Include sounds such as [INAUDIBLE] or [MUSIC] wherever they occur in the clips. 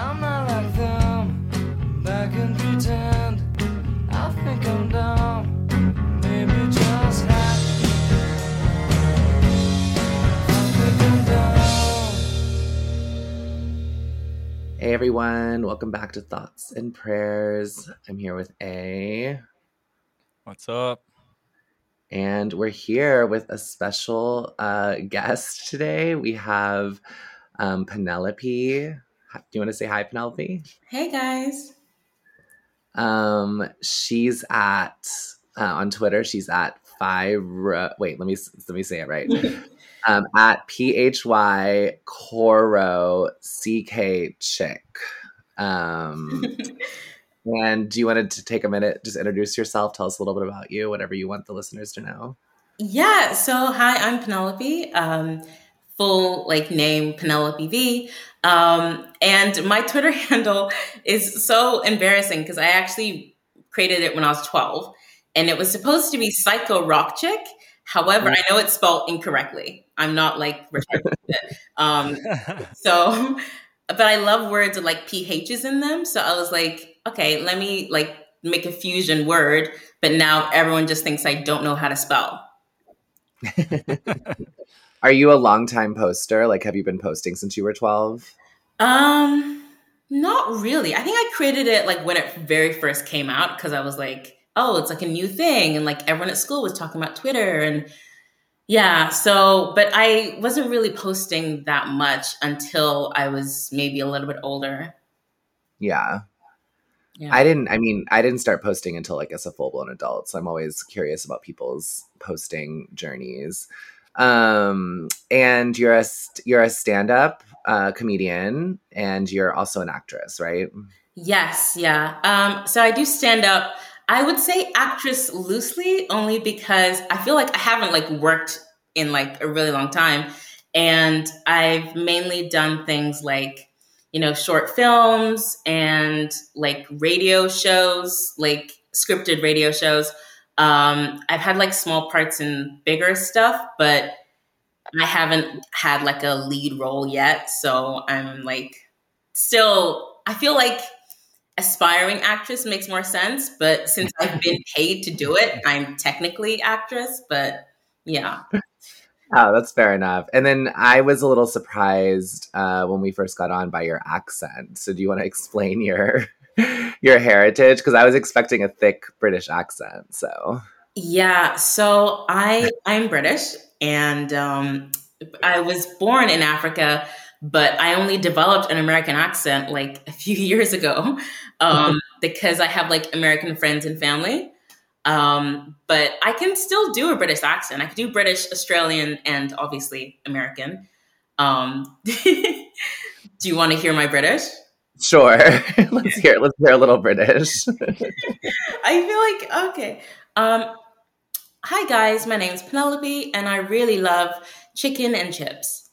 I'm not like them. Back and pretend. I think I'm dumb. Maybe just happy. I think I'm dumb. Hey everyone, welcome back to Thots and Prayers. I'm here with A, What's up? and we're here with a special uh, guest today. We have um, Penelope. Do you want to say hi, Penelope? Hey guys. Um, she's at uh, on Twitter. She's at five. Wait, let me let me say it right. [LAUGHS] um, at p h y coro c k chick. Um, [LAUGHS] and do you want to take a minute, just introduce yourself, tell us a little bit about you, whatever you want the listeners to know. Yeah, so hi, I'm Penelope. Um, full like name Penelope V. Um, and my Twitter [LAUGHS] handle is so embarrassing because I actually created it when I was 12 and it was supposed to be Psycho Rock Chick. However, I know it's spelled incorrectly. I'm not like. Um, [LAUGHS] so, but I love words with like PHs in them. So I was like, okay, let me like make a fusion word. But now everyone just thinks I don't know how to spell. [LAUGHS] Are you a longtime poster? Like, have you been posting since you were 12? Um, not really. I think I created it like when it very first came out because I was like, oh, it's like a new thing, and like everyone at school was talking about Twitter, and yeah. So, but I wasn't really posting that much until I was maybe a little bit older. Yeah. Yeah. I didn't, I mean, I didn't start posting until I guess a full blown adult. So I'm always curious about people's posting journeys. Um, and you're a, you're a stand up uh, comedian and you're also an actress, right? Yes, yeah. Um, so I do stand up. I would say actress loosely, only because I feel like I haven't like worked in like a really long time, and I've mainly done things like you know short films and like radio shows, like scripted radio shows. Um, I've had like small parts in bigger stuff, but I haven't had like a lead role yet. So I'm like still. I feel like aspiring actress makes more sense, but since I've been [LAUGHS] paid to do it, I'm technically actress. But yeah, Oh, that's fair enough. And then I was a little surprised uh, when we first got on by your accent. So do you want to explain your your heritage? Because I was expecting a thick British accent. So yeah. So I I'm British, and um, I was born in Africa, but I only developed an American accent like a few [LAUGHS] years ago um, [LAUGHS] because I have like American friends and family. Um, but I can still do a British accent. I can do British, Australian, and obviously American. Um, [LAUGHS] do you want to hear my British? Sure, [LAUGHS] let's hear let's hear a little British. [LAUGHS] I feel like okay. Um, hi guys, my name's Penelope, and I really love chicken and chips.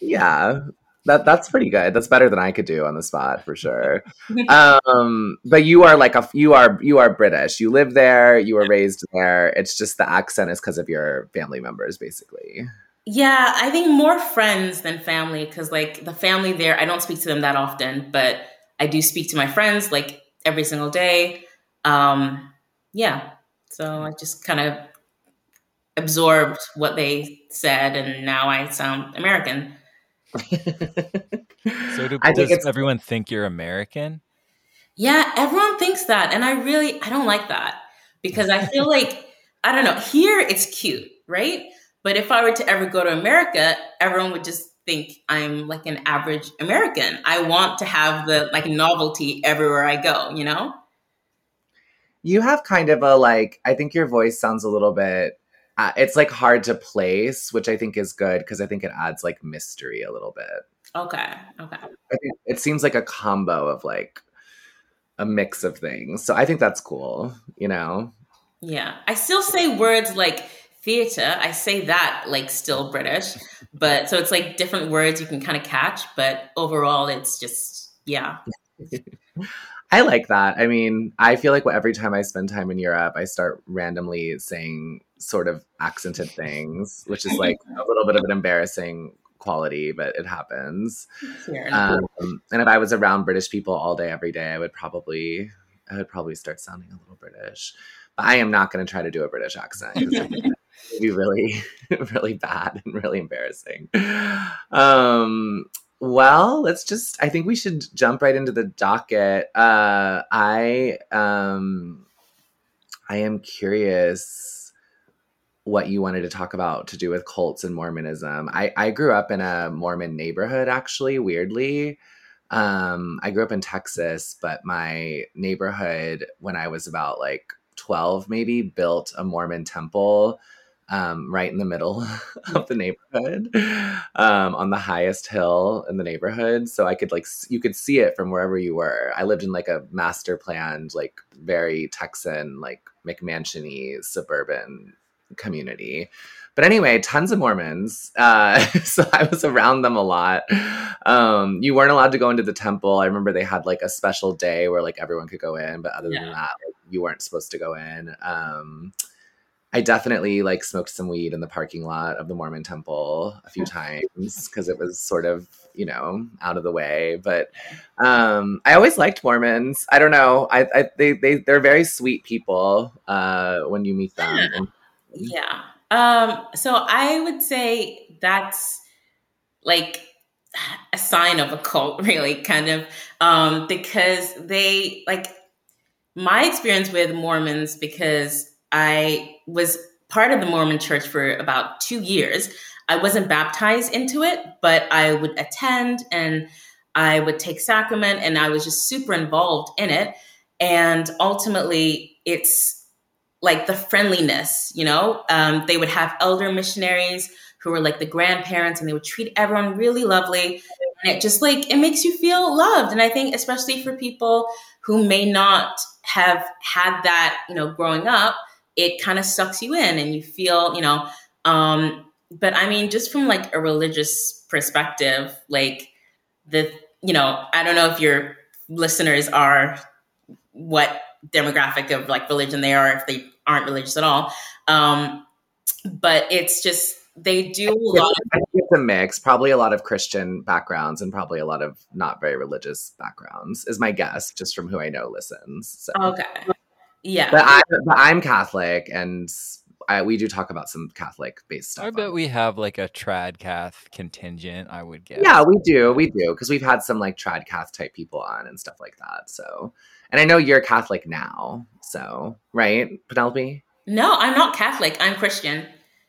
yeah, that that's pretty good. That's better than I could do on the spot for sure. [LAUGHS] um, but you are like a you are you are British. You live there. You were raised there. It's just the accent is because of your family members, basically. Yeah, I think more friends than family because, like, the family there, I don't speak to them that often, but I do speak to my friends like every single day. Um, yeah, so I just kind of absorbed what they said, and now I sound American. So do, [LAUGHS] I does it's- everyone think you're American? Yeah, everyone thinks that, and I really I don't like that because I feel like I don't know. Here it's cute, right? But if I were to ever go to America, everyone would just think I'm like an average American. I want to have the like novelty everywhere I go, you know? You have kind of a like. I think your voice sounds a little bit. Uh, it's like hard to place, which I think is good because I think it adds like mystery a little bit. Okay, okay. I think it seems like a combo of like a mix of things. So I think that's cool. You know. Yeah. I still say words like theater. I say that like still British, but so it's like different words you can kind of catch, but overall it's just yeah. [LAUGHS] I like that. I mean, I feel like every time I spend time in Europe, I start randomly saying sort of accented things, which is like a little bit of an embarrassing quality, but it happens. Um, and if I was around British people all day, every day, I would probably, I would probably start sounding a little British. But I am not going to try to do a British accent. [LAUGHS] be really, [LAUGHS] really bad and really embarrassing. Um, well, let's just. I think we should jump right into the docket. Uh, I, um, I am curious what you wanted to talk about to do with cults and Mormonism. I, I grew up in a Mormon neighborhood, actually, weirdly. Um, I grew up in Texas, but my neighborhood, when I was about like 12, maybe, built a Mormon temple um, right in the middle [LAUGHS] of the neighborhood um, on the highest hill in the neighborhood. So I could like, you could see it from wherever you were. I lived in like a master planned, like very Texan, like McMansiony suburban community. But anyway, tons of Mormons. Uh, [LAUGHS] so I was around them a lot. Um, you weren't allowed to go into the temple. I remember they had like a special day where like everyone could go in, but other than that, like, you weren't supposed to go in. Um, I definitely like smoked some weed in the parking lot of the Mormon temple a few [LAUGHS] times because it was sort of, you know, out of the way. But um, I always liked Mormons. I don't know. I, I they they they're very sweet people uh, when you meet them. Yeah. Um, so I would say that's like a sign of a cult, [LAUGHS] really, kind of, um, because they like my experience with Mormons because I was part of the Mormon church for about two years. I wasn't baptized into it, but I would attend and I would take sacrament and I was just super involved in it. And ultimately, it's like the friendliness, you know? Um, they would have elder missionaries who were like the grandparents and they would treat everyone really lovely. And it just like, it makes you feel loved. And I think, especially for people who may not have had that, you know, growing up, it kind of sucks you in and you feel, you know, um, but I mean, just from like a religious perspective, like the, you know, I don't know if your listeners are what demographic of like religion they are, if they aren't religious at all. Um, but it's just, they do a lot of it's a mix, probably a lot of Christian backgrounds and probably a lot of not very religious backgrounds, is my guess, just from who I know listens. So. Okay. Yeah. But, I, but I'm Catholic, and I, we do talk about some Catholic based stuff. I bet we have like a trad cath contingent. I would guess. Yeah, we do. We do because we've had some like trad cath type people on and stuff like that. So, and I know you're Catholic now, so right, Penelope. no, I'm not Catholic. I'm Christian.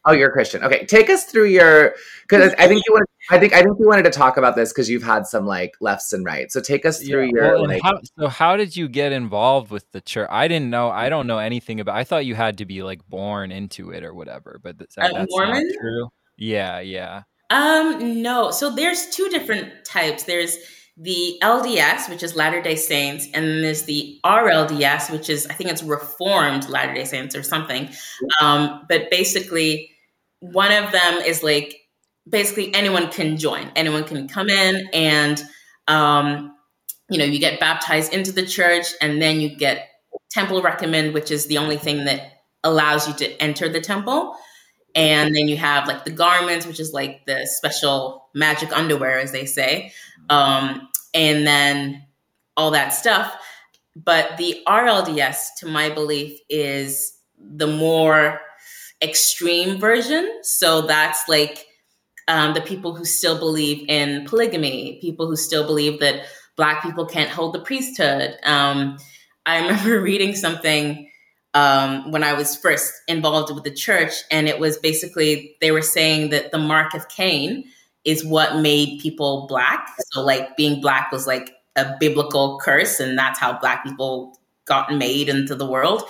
Oh, you're a Christian. Okay, take us through your because I think you want. I think I think you wanted to talk about this because you've had some like lefts and rights. So take us through Yeah, your well, like. how, so how did you get involved with the church? I didn't know. I don't know anything about. I thought you had to be like born into it or whatever. But that's, A that's Mormon? not true. Yeah, yeah. Um, no. So there's two different types. There's the LDS, which is Latter Day Saints, and then there's the RLDS, which is I think it's Reformed Latter Day Saints or something. Um, but basically, one of them is like basically anyone can join. Anyone can come in and um, you know you get baptized into the church, and then you get temple recommend, which is the only thing that allows you to enter the temple. And then you have like the garments, which is like the special magic underwear, as they say, um, and then all that stuff. But the RLDS, to my belief, is the more extreme version. So that's like um, the people who still believe in polygamy, people who still believe that Black people can't hold the priesthood. Um, I [LAUGHS] remember reading something um, when I was first involved with the church, and it was basically they were saying that the mark of Cain is what made people black. So, like, being black was like a biblical curse, and that's how black people got made into the world.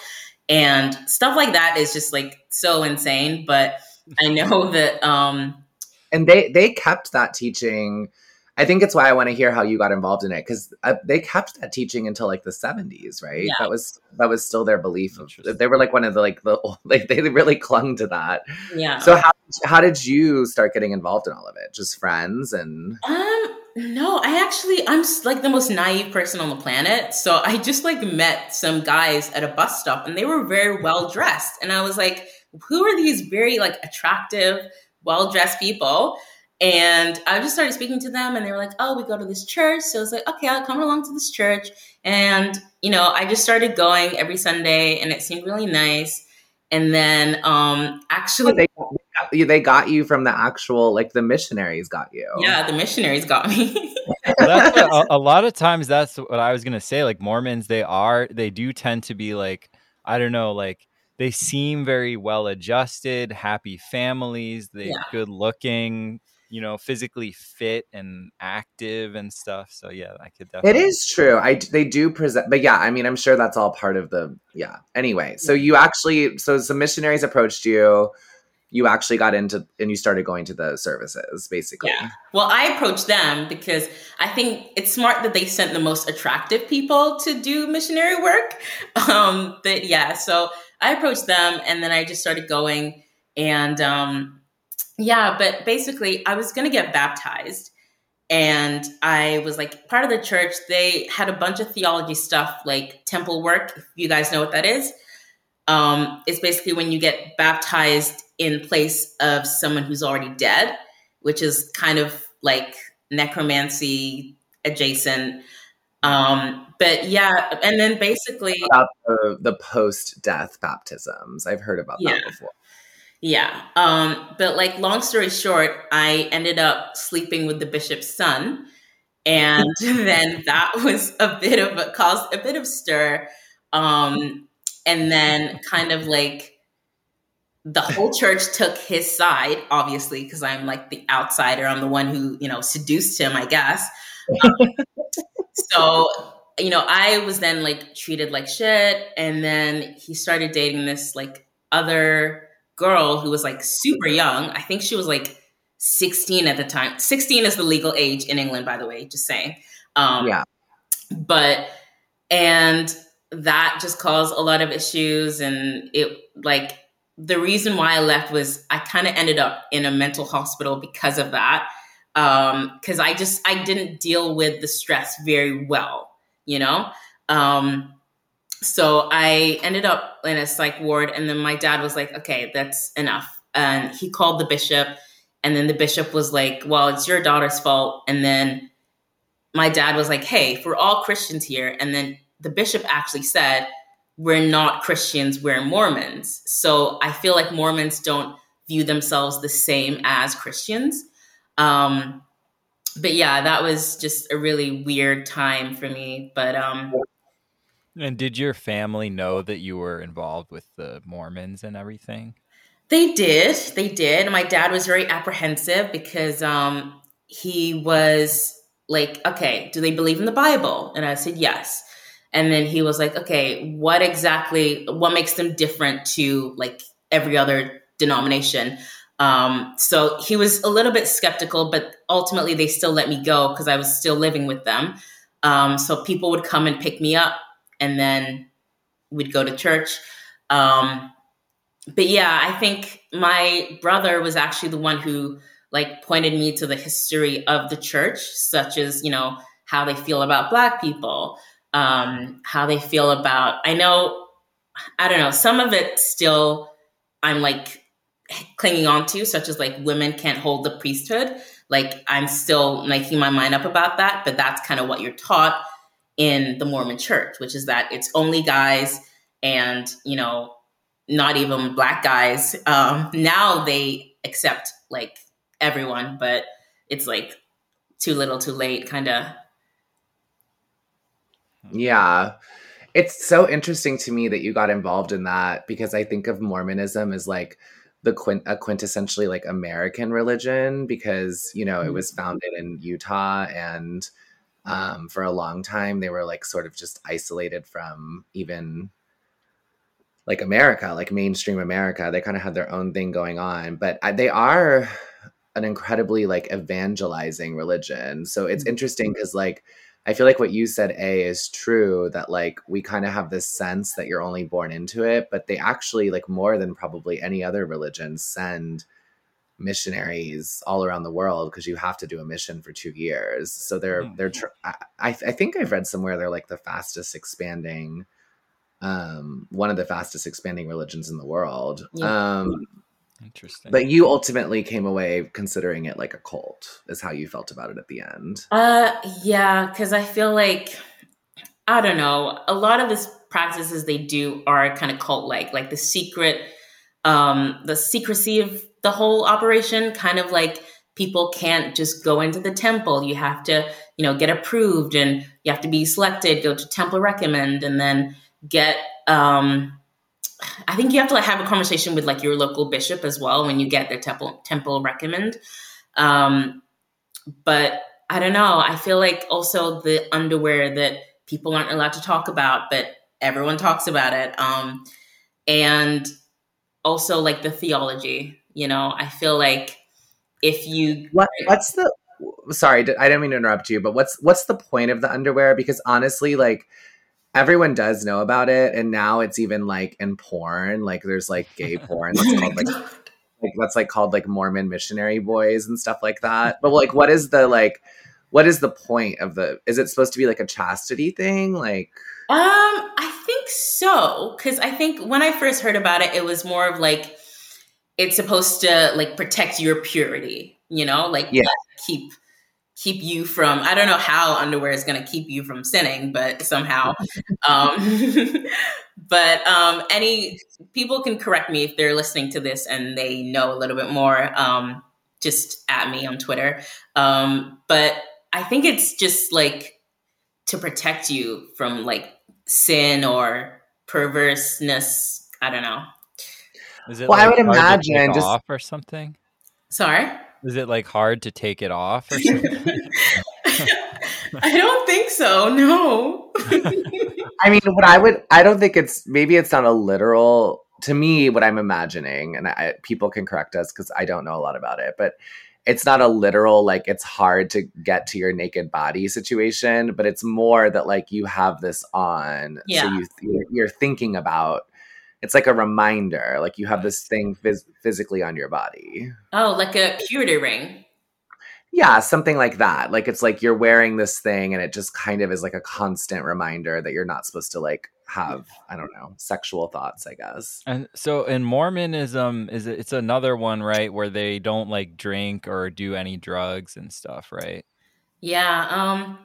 And stuff like that is just like so insane. But I know [LAUGHS] that, um, and they they kept that teaching. I think it's why I want to hear how you got involved in it because uh, they kept that teaching until like the seventies, right? Yeah. That was that was still their belief. Of, they were like one of the like the [LAUGHS] like they really clung to that. yeah. So how how did you start getting involved in all of it? Just friends and Um, no, I actually I'm like the most naive person on the planet. So I just like met some guys at a bus stop and they were very well dressed and I was like, who are these very like attractive, well dressed people? and I just started speaking to them, and they were like, "Oh, we go to this church." So I was like, "Okay, I'll come along to this church." And you know, I just started going every Sunday, and it seemed really nice. And then, um, actually, they got, they got you from the actual like the missionaries got you. yeah, the missionaries got me. that's what, [LAUGHS] a, a lot of times that's what I was gonna say. Like Mormons, they are they do tend to be like I don't know, like they seem very well adjusted, happy families. They Yeah. good looking, you know, physically fit and active and stuff. So yeah, I could It definitely. is true. I they do present, but yeah, I mean, I'm sure that's all part of the yeah. Anyway, so you actually, so some missionaries approached you. You actually got into and you started going to the services, basically. Yeah. Well, I approached them because I think it's smart that they sent the most attractive people to do missionary work. [LAUGHS] Um, but yeah, so I approached them and then I just started going. And um, yeah, but basically, I was going to get baptized. And I was like, part of the church, they had a bunch of theology stuff like temple work, if you guys know what that is. Um, it's basically when you get baptized in place of someone who's already dead, which is kind of like necromancy adjacent. Um, but yeah, and then basically, About the, the post death baptisms, I've heard about Yeah. that before. yeah. Um, but like, long story short, I ended up sleeping with the bishop's son. And [LAUGHS] then that was a bit of a caused a bit of stir. Um, and then kind of like the whole church took his side, obviously, because I'm like the outsider. I'm the one who, you know, seduced him, I guess. Um, [LAUGHS] so, you know, I was then like treated like shit. And then he started dating this like other girl who was like super young. I think she was like 16 at the time. 16 is the legal age in England, by the way, just saying. Um, yeah. but and that just caused a lot of issues and it like the reason why i left was i kind of ended up in a mental hospital because of that um because i just i didn't deal with the stress very well you know? Um so i ended up in a psych ward and then my dad was like okay that's enough. And he called the bishop and then the bishop was like well it's your daughter's fault. And then my dad was like, hey, we're all Christians here, and then the bishop actually said, we're not Christians, we're Mormons. So I feel like Mormons don't view themselves the same as Christians. Um, but yeah, that was just a really weird time for me. But um, And did your family know that you were involved with the Mormons and everything? They did. They did. My dad was very apprehensive because um, he was like, okay, do they believe in the Bible? And I said, yes. And then he was like, okay, what exactly, what makes them different to like every other denomination? Um, so he was a little bit skeptical, but ultimately they still let me go because I was still living with them. Um, so people would come and pick me up and then we'd go to church. Um, but yeah, I think my brother was actually the one who like pointed me to the history of the church, such as, you know, how they feel about black people, um, how they feel about, I know, I don't know, some of it still I'm like clinging on to, such as like women can't hold the priesthood. Like I'm still making my mind up about that, but that's kind of what you're taught in the Mormon church, which is that it's only guys and, you know, not even black guys. Um, now they accept like everyone, but it's like too little, too late, kind of. Mm-hmm. Yeah. It's so interesting to me that you got involved in that because I think of Mormonism as like the quint- a quintessentially like American religion because, you know, it mm-hmm. was founded in Utah and um, for a long time they were like sort of just isolated from even like America, like mainstream America. They kind of had their own thing going on, but they are an incredibly like evangelizing religion. So it's mm-hmm. interesting because like I feel like what you said, A, is true that like we kind of have this sense that you're only born into it, but they actually, like more than probably any other religion, send missionaries all around the world because you have to do a mission for two years. So they're, Hmm. they're, tr- I, I I think I've read somewhere they're like the fastest expanding, um, one of the fastest expanding religions in the world. Yeah. Um, Interesting. But you ultimately came away considering it like a cult, is how you felt about it at the end. Uh, yeah, because I feel like I don't know. A lot of these practices they do are kind of cult like, like the secret, um, the secrecy of the whole operation. Kind of like people can't just go into the temple. You have to, you know, get approved, and you have to be selected. Go to temple recommend, and then get. Um, I think you have to like have a conversation with like your local bishop as well when you get their temple temple recommend. Um, but I don't know. I feel like also the underwear that people aren't allowed to talk about, but everyone talks about it. Um, and also like the theology. You know, I feel like if you What what's the sorry, I didn't mean to interrupt you, but what's what's the point of the underwear? Because honestly, like everyone does know about it, and now it's even like in porn. Like there's like gay [LAUGHS] porn that's called like like that's like called like Mormon missionary boys and stuff like that. But like, what is the like? What is the point of the? Is it supposed to be like a chastity thing? Like, Um, I think so because I think when I first heard about it, it was more of like it's supposed to like protect your purity, you know, like Yeah. keep keep you from. I don't know how underwear is going to keep you from sinning, but somehow. um, [LAUGHS] but um, any people can correct me if they're listening to this and they know a little bit more. Um, just at me on Twitter. Um, but I think it's just like to protect you from like sin or perverseness. I don't know. Is it Well, I would hard to take imagine just- off or something? Sorry. Is it like hard to take it off or something? [LAUGHS] I don't think so. No. [LAUGHS] I mean, what I would, I don't think it's maybe it's not a literal. To me, what I'm imagining, and I, people can correct us because I don't know a lot about it, but it's not a literal like it's hard to get to your naked body situation, but it's more that like you have this on, so Yeah. you you're, you're thinking about. It's like a reminder, like you have this thing phys- physically on your body. oh, like a purity ring. Yeah, something like that. Like it's like you're wearing this thing and it just kind of is like a constant reminder that you're not supposed to like have, I don't know, sexual thoughts, I guess. And so in Mormonism, is it, it's another one, right, where they don't like drink or do any drugs and stuff, right? Yeah. Um.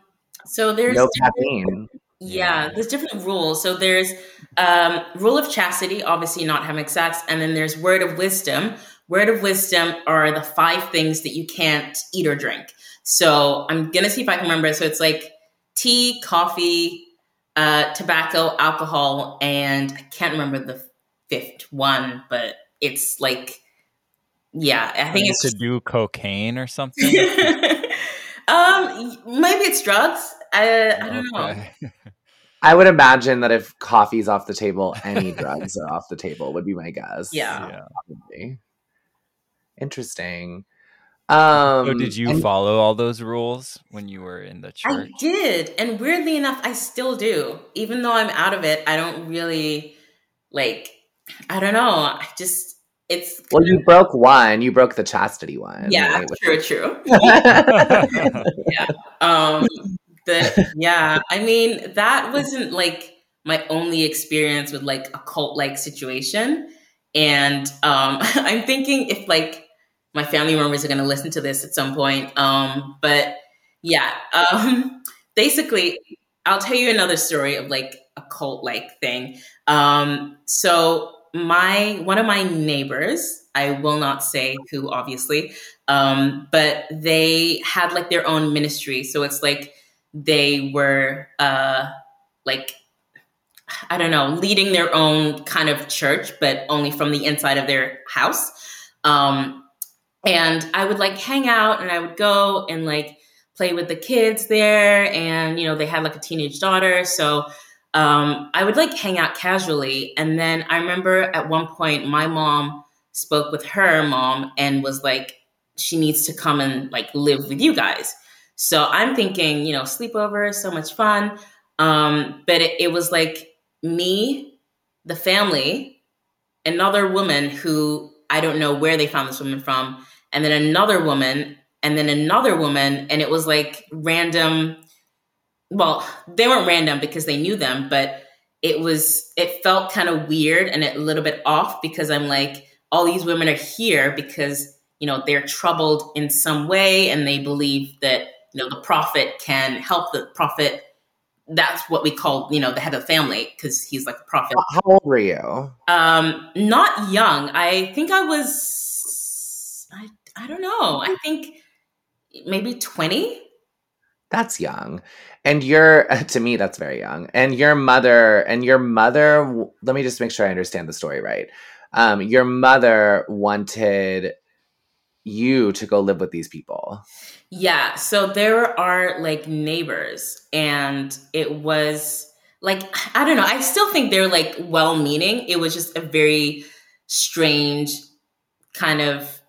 So there's no caffeine. Yeah, there's different rules. So there's um, rule of chastity, obviously not having sex, and then there's word of wisdom. Word of wisdom are the five things that you can't eat or drink. So I'm gonna see if I can remember. So it's like tea, coffee, uh, tobacco, alcohol, and I can't remember the fifth one, but it's like, yeah, I think it's to do cocaine or something. [LAUGHS] um maybe it's drugs. I, I don't know. [LAUGHS] I would imagine that if coffee's off the table, any [LAUGHS] drugs are off the table, would be my guess. Yeah. Yeah. Interesting. Um, So did you and- follow all those rules when you were in the church? I did, and weirdly enough, I still do. Even though I'm out of it, I don't really like. I don't know. I just it's well, you broke one. You broke the chastity one. yeah, right? true, true. [LAUGHS] Yeah. Um, [LAUGHS] yeah, I mean that wasn't like my only experience with like a cult like situation, and um, [LAUGHS] I'm thinking if like my family members are going to listen to this at some point. Um, but yeah, um, [LAUGHS] basically, I'll tell you another story of like a cult like thing. Um, so my one of my neighbors, I will not say who, obviously, um, but they had like their own ministry. So it's like they were uh, like I don't know, leading their own kind of church, but only from the inside of their house. Um, and I would like hang out and I would go and like play with the kids there. And, you know, they had like a teenage daughter. So um, I would like hang out casually. And then I remember at one point, my mom spoke with her mom and was like, she needs to come and like live with you guys. So I'm thinking, you know, sleepover, so much fun. Um, but it, it was like me, the family, another woman who I don't know where they found this woman from, and then another woman, and then another woman, and it was like random. Well, they weren't random because they knew them, but it was it felt kind of weird and a little bit off because I'm like, all these women are here because you know they're troubled in some way and they believe that you know the prophet can help the prophet that's what we call you know the head of the family because he's like a prophet How old were you? um not young i think i was i, I don't know i think maybe 20 That's young. And your [LAUGHS] to me that's very young. And your mother and your mother let me just make sure I understand the story right. Um your mother wanted you to go live with these people. Yeah, so there are like neighbors, and it was like, I don't know, I still think they're like well meaning. It was just a very strange kind of,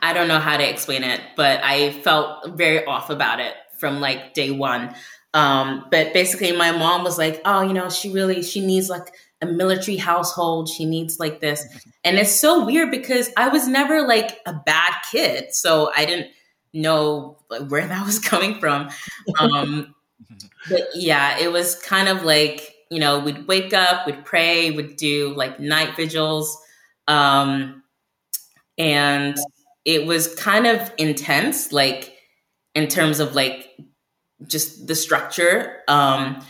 I don't know how to explain it, but I felt very off about it from like day one. Um, but basically, my mom was like, oh, you know, she really, she needs like a military household. She needs like this. And it's so weird because I was never like a bad kid. So I didn't know where that was [LAUGHS] coming from. Um, but yeah, it was kind of like, you know, we'd wake up, we'd pray, we'd do like night vigils. Um, and it was kind of intense, like in terms of like just the structure. Um,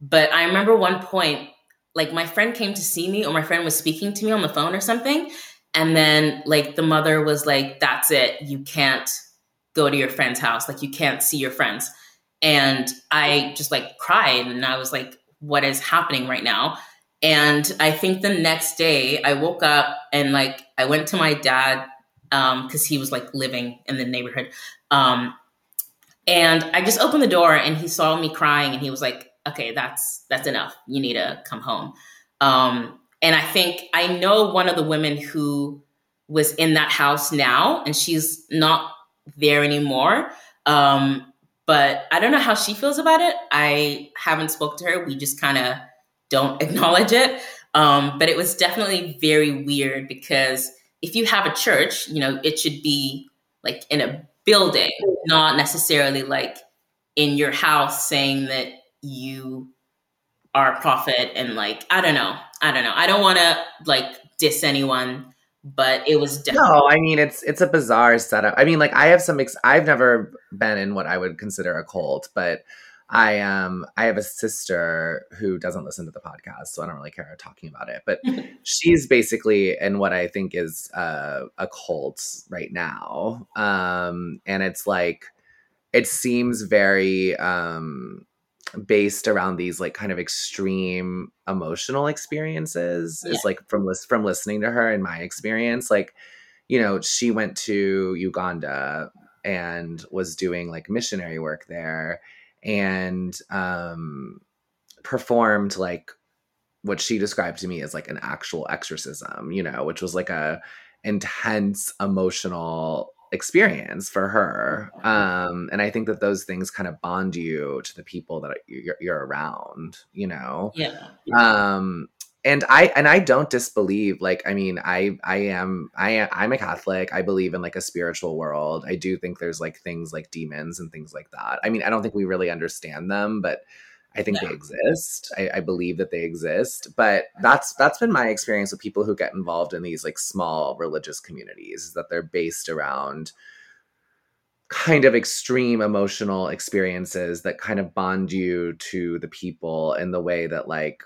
but I remember one point, like my friend came to see me, or my friend was speaking to me on the phone or something. And then, like, the mother was like, That's it. You can't go to your friend's house. Like, you can't see your friends. And I just like cried and I was like, What is happening right now? And I think the next day I woke up and like I went to my dad um, because um, he was like living in the neighborhood. Um, and I just opened the door and he saw me crying and he was like, okay, that's that's enough. You need to come home. Um, and I think I know one of the women who was in that house now, and she's not there anymore. Um, but I don't know how she feels about it. I haven't spoke to her. We just kind of don't [LAUGHS] acknowledge it. Um, but it was definitely very weird because if you have a church, you know, it should be like in a building, not necessarily like in your house saying that you are a prophet and like I don't know. I don't know. I don't want to like diss anyone, but it was definitely No, I mean it's it's a bizarre setup. I mean like I have some ex- I've never been in what I would consider a cult, but I um I have a sister who doesn't listen to the podcast, so I don't really care talking about it. But [LAUGHS] she's basically in what I think is uh, a cult right now, um, and it's like it seems very um, based around these like kind of extreme emotional experiences. Yeah. Is like from from listening to her in my experience, like you know she went to Uganda and was doing like missionary work there and um, performed like what she described to me as like an actual exorcism, you know, which was like a intense emotional experience for her. Um, and I think that those things kind of bond you to the people that you're, you're around, you know. yeah. Um, and I and I don't disbelieve like I mean I I am I am, I'm a Catholic. I believe in like a spiritual world. I do think there's like things like demons and things like that. I mean I don't think we really understand them, but I think they exist. I, I believe that they exist. But that's that's been my experience with people who get involved in these like small religious communities is that they're based around kind of extreme emotional experiences that kind of bond you to the people in the way that like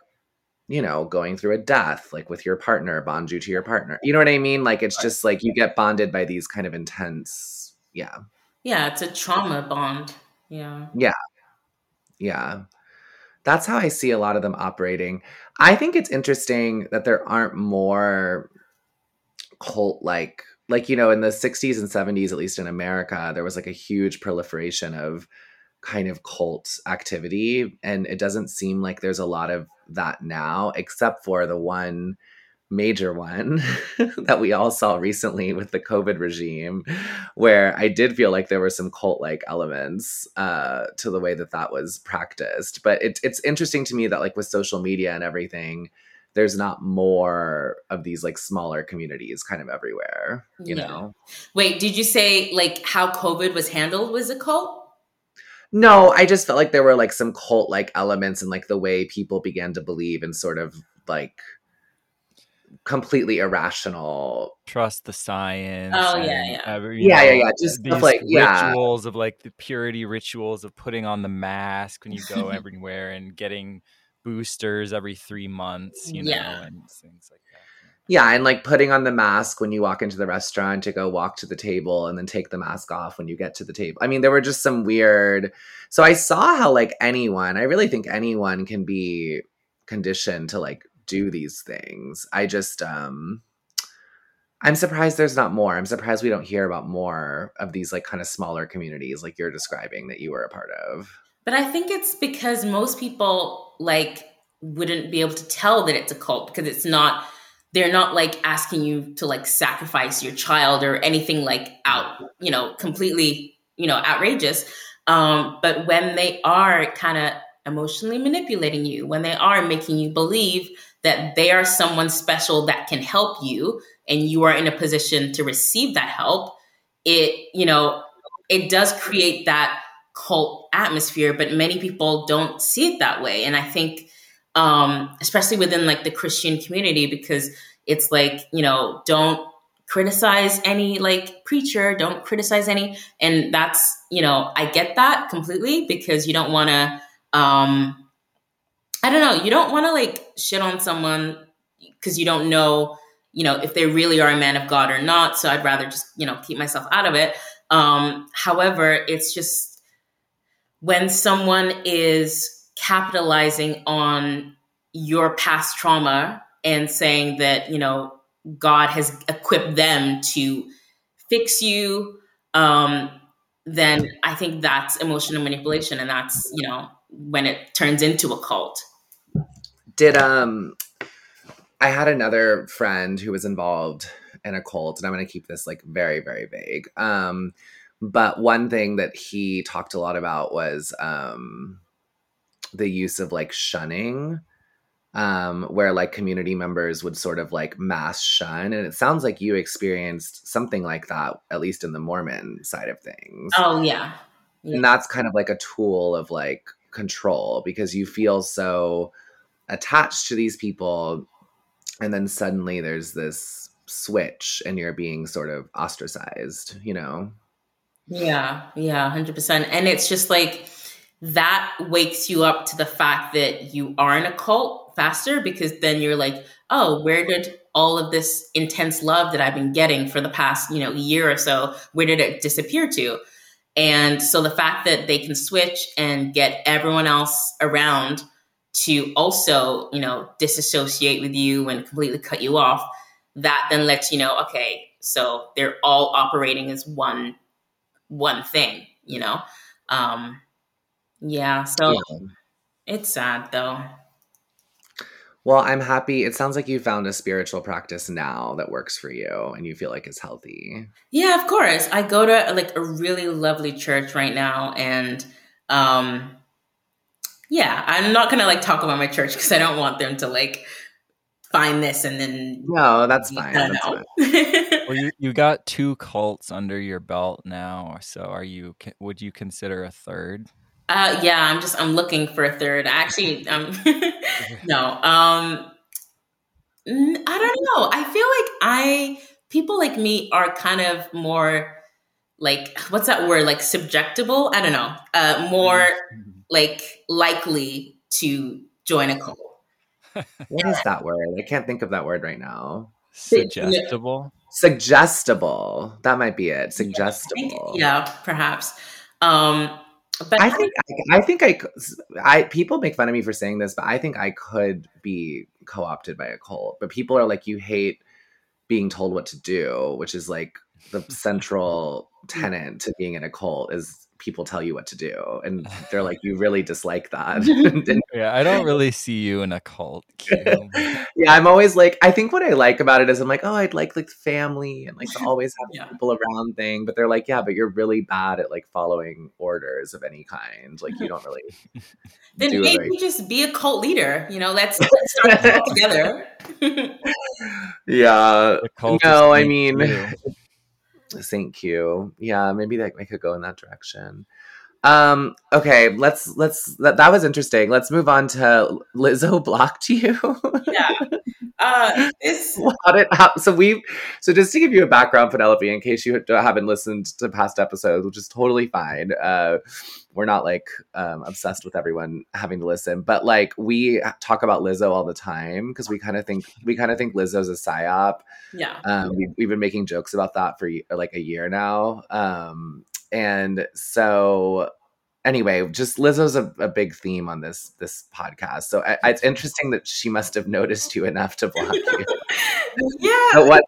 you know going through a death like with your partner bonds you to your partner you know what i mean like it's just like you get bonded by these kind of intense yeah Yeah, it's a trauma bond. Yeah yeah. yeah that's how i see a lot of them operating. I think it's interesting that there aren't more cult like like you know in the 60s and 70s at least in america there was like a huge proliferation of kind of cult activity and it doesn't seem like there's a lot of that now except for the one major one [LAUGHS] that we all saw recently with the covid regime where i did feel like there were some cult like elements uh, to the way that that was practiced but it, it's interesting to me that like with social media and everything there's not more of these like smaller communities kind of everywhere you Yeah. know Wait, did you say like how COVID was handled was a cult? No, I just felt like there were like some cult like elements and like the way people began to believe in sort of like completely irrational. Trust the science. Oh, yeah, yeah. every- Yeah, yeah, know, yeah. Just these stuff like yeah, rituals of like the purity rituals of putting on the mask when you go [LAUGHS] everywhere and getting boosters every three months, you know, Yeah. and things like that. yeah, and like putting on the mask when you walk into the restaurant to go walk to the table, and then take the mask off when you get to the table. I mean, there were just some weird. So I saw how like anyone, I really think anyone can be conditioned to like do these things. I just um I'm surprised there's not more. I'm surprised we don't hear about more of these like kind of smaller communities like you're describing that you were a part of. But I think it's because most people like wouldn't be able to tell that it's a cult because it's not they're not like asking you to like sacrifice your child or anything like out, you know, completely, you know, outrageous. Um, but when they are kind of emotionally manipulating you, when they are making you believe that they are someone special that can help you and you are in a position to receive that help, it, you know, it does create that cult atmosphere, but many people don't see it that way. And I think, um, especially within like the Christian community, because it's like, you know, don't criticize any like preacher, don't criticize any. And that's, you know, I get that completely because you don't want to, um, I don't know, you don't want to like shit on someone because you don't know, you know, if they really are a man of God or not. So I'd rather just, you know, keep myself out of it. Um, however, it's just when someone is capitalizing on your past trauma and saying that, you know, God has equipped them to fix you, um, then I think that's emotional manipulation. And that's, you know, when it turns into a cult. Did um I had another friend who was involved in a cult, and I'm gonna keep this like very, very vague. Um, but one thing that he talked a lot about was um the use of like shunning. Um, where like community members would sort of like mass shun. And it sounds like you experienced something like that, at least in the Mormon side of things. Oh, yeah. and that's kind of like a tool of like control because you feel so attached to these people and then suddenly there's this switch and you're being sort of ostracized you know Yeah, yeah, 100%. And it's just like that wakes you up to the fact that you are in a cult faster because then you're like, oh, where did all of this intense love that I've been getting for the past, you know, year or so, where did it disappear to? And so the fact that they can switch and get everyone else around to also, you know, disassociate with you and completely cut you off, that then lets you know, okay, so they're all operating as one one thing, you know? Um yeah, so Yeah. it's sad though. well i'm happy it sounds like you found a spiritual practice now that works for you and you feel like it's healthy Yeah, of course. I go to like a really lovely church right now and um yeah, I'm not going to like talk about my church cuz I don't want them to like find this and then no that's fine that's fine. [LAUGHS] Well, you, you got two cults under your belt now. So are you, would you consider a third? Uh, yeah, I'm just I'm looking for a third. Actually, um, [LAUGHS] no, um, n- I don't know. I feel like I people like me are kind of more like what's that word? Like subjectable. I don't know. Uh, more like likely to join a cult. [LAUGHS] what is that word i can't think of that word right now Suggestible? suggestible that might be it I think- suggestible yeah, perhaps. Um, but I think I think I I people make fun of me for saying this, but I think I could be co-opted by a cult. But people are like, you hate being told what to do, which is like the central [LAUGHS] tenant to being in a cult is people tell you what to do, and they're like, you really dislike that. [LAUGHS] [LAUGHS] And, Yeah, I don't really see you in a cult. [LAUGHS] Yeah, I'm always like, I think what I like about it is I'm like, oh, I'd like like family and like to always have Yeah. people around thing. But they're like, yeah, but you're really bad at like following orders of any kind. Like you don't really then do maybe right. just be a cult leader. You know, let's, let's start a cult together. Yeah. No, I Saint mean Q. you. Yeah, maybe that I could go in that direction. Um, okay, let's let's that, that was interesting. Let's move on to Lizzo [LAUGHS] blocked you. Yeah. Uh, it's how did how, so we so just to give you a background, Penelope, in case you haven't listened to past episodes, which is totally fine. Uh, we're not like um, obsessed with everyone having to listen, but like we talk about Lizzo all the time because we kind of think we kind of think Lizzo's a psyop. yeah. Um, we, we've been making jokes about that for like a year now. Um, and so anyway, just Lizzo's a, a big theme on this this podcast. So I, it's interesting that she must have noticed you enough to block you. [LAUGHS] [LAUGHS] yeah. But what?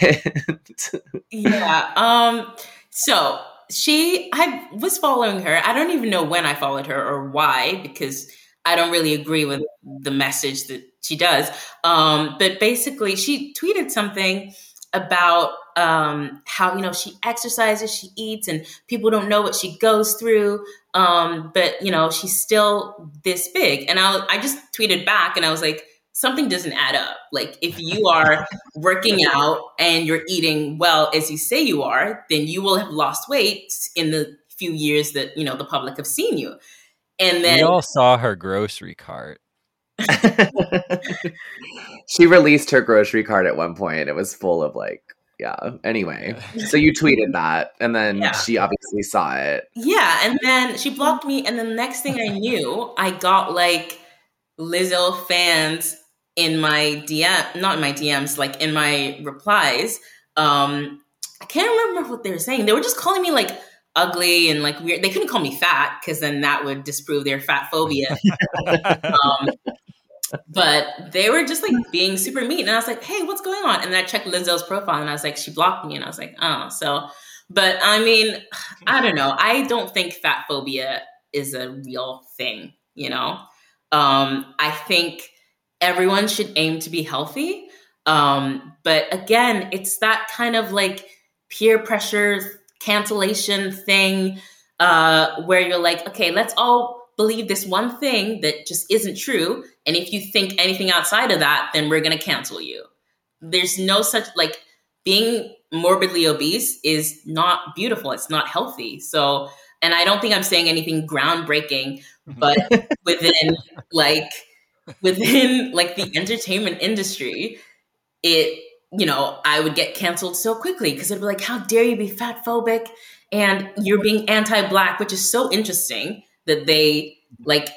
[LAUGHS] Yeah. Um. So she, I was following her. I don't even know when I followed her or why because I don't really agree with the message that she does. Um. But basically, she tweeted something about um how you know she exercises, she eats, and people don't know what she goes through. Um. But you know she's still this big, and I I just tweeted back and I was like. Something doesn't add up. Like, if you are [LAUGHS] working out and you're eating well as you say you are, then you will have lost weight in the few years that you know the public have seen you. And then We all saw her grocery cart. [LAUGHS] she released her grocery cart at one point. It was full of like, yeah. Anyway, so you tweeted that, and then Yeah. she obviously saw it. yeah, and then she blocked me, and the next thing I knew, I got like Lizzo fans in my DM, not in my DMs, like in my replies. Um, I can't remember what they were saying. They were just calling me like ugly and like weird. They couldn't call me fat because then that would disprove their fat phobia. [LAUGHS] um, but they were just like being super mean. And I was like, hey, what's going on? And then I checked Lizzo's profile and I was like, she blocked me. And I was like, oh, so, but I mean, [SIGHS] I don't know. I don't think fat phobia is a real thing, you know? Um, I think everyone should aim to be healthy. Um, but again, it's that kind of like peer pressure cancellation thing uh, where you're like, okay, let's all believe this one thing that just isn't true. And if you think anything outside of that, then we're going to cancel you. There's no such like being morbidly obese is not beautiful. It's not healthy. So, and I don't think I'm saying anything groundbreaking, mm-hmm. but [LAUGHS] within like, within like the entertainment industry, it, you know, I would get canceled so quickly because it'd be like, how dare you be fat phobic? And you're being anti black, which is so interesting that they like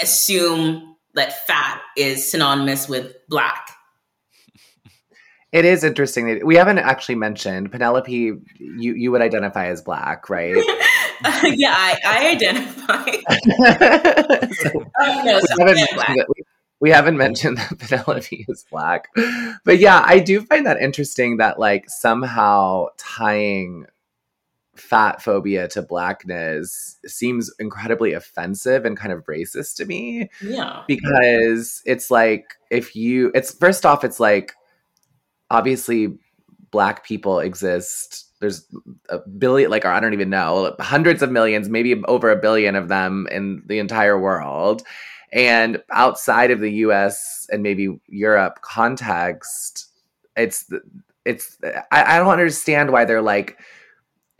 assume that fat is synonymous with black. [LAUGHS] It is interesting. that- We haven't actually mentioned Penelope. You you would identify as black, right? [LAUGHS] yeah, I, I identify. [LAUGHS] So- Oh, no, we, haven't we, we haven't mentioned that Penelope is black. But yeah, I do find that interesting that like somehow tying fat phobia to blackness seems incredibly offensive and kind of racist to me Yeah. because it's like if you it's first off it's like obviously black people exist there's a billion like or i don't even know hundreds of millions maybe over a billion of them in the entire world and outside of the us and maybe europe context it's it's i, I don't understand why they're like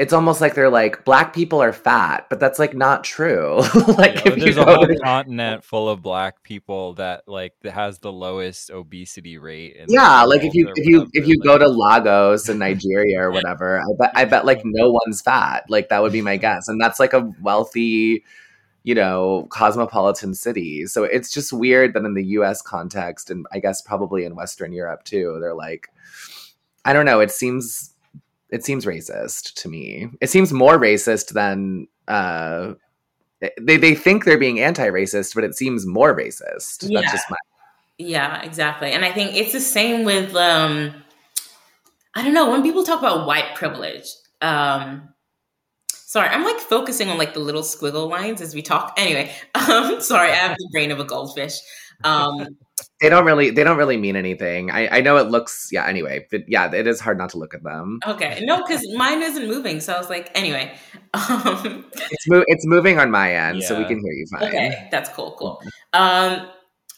it's almost like they're like black people are fat but that's like not true. [LAUGHS] Like You know, if you there's a whole continent full of black people that like that has the lowest obesity rate. in yeah like if you if you if you like- go to lagos in [LAUGHS] nigeria or whatever i bet i bet like no one's fat. Like that would be my guess. And that's like a wealthy you know cosmopolitan city. So it's just weird that in the us context and i guess probably in western europe too they're like i don't know it seems it seems racist to me it seems more racist than uh they, they think they're being anti-racist but it seems more racist Yeah. that's just my Yeah, exactly. And I think it's the same with um I don't know, when people talk about white privilege, um sorry, I'm like focusing on like the little squiggle lines as we talk. Anyway, [LAUGHS] um sorry, I have the brain of a goldfish. Um they don't really they don't really mean anything i i know it looks yeah anyway but yeah it is hard not to look at them okay, no, because mine isn't moving. So I was like, anyway. Um [LAUGHS] it's mo- it's moving on my end so we can hear you fine Okay, that's cool, cool. Um,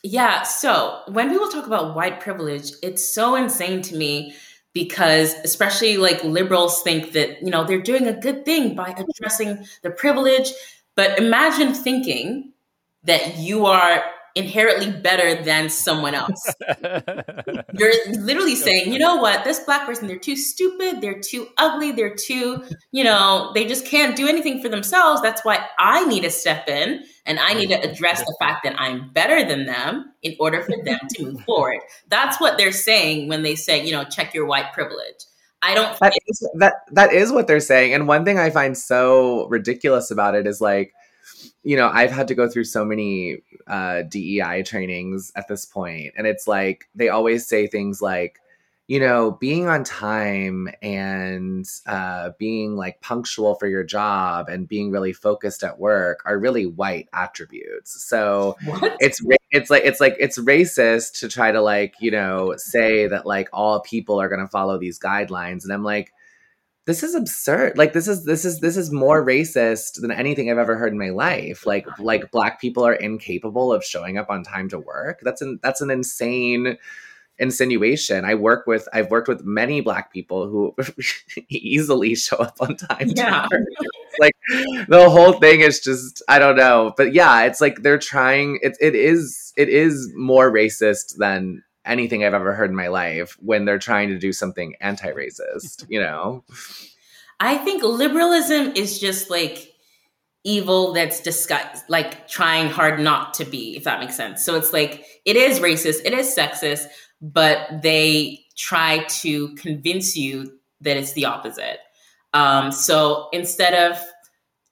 yeah, so when people talk about white privilege, it's so insane to me because especially like liberals think that you know they're doing a good thing by addressing the privilege but imagine thinking that you are inherently better than someone else [LAUGHS] you're literally saying you know what this black person they're too stupid they're too ugly they're too you know they just can't do anything for themselves that's why i need to step in and I need to address the fact that I'm better than them in order for them to move [LAUGHS] forward. That's what they're saying when they say, you know, check your white privilege. I don't that is, that that is what they're saying. And one thing I find so ridiculous about it is like, you know, I've had to go through so many uh, DEI trainings at this point, and it's like they always say things like, you know, being on time and uh, being like punctual for your job and being really focused at work are really white attributes. So what? it's it's like it's like it's racist to try to like you know say that like all people are going to follow these guidelines, and I'm like, this is absurd. Like this is this is this is more racist than anything I've ever heard in my life. Like like black people are incapable of showing up on time to work. That's an that's an insane insinuation. I work with I've worked with many black people who [LAUGHS] easily show up on time. Yeah. like the whole thing is just I don't know. But yeah, it's like they're trying it it is it is more racist than anything I've ever heard in my life when they're trying to do something anti-racist, you know. I think liberalism is just like evil that's disguised, like trying hard not to be, if that makes sense. So it's like it is racist, it is sexist, but they try to convince you that it's the opposite. Um, so instead of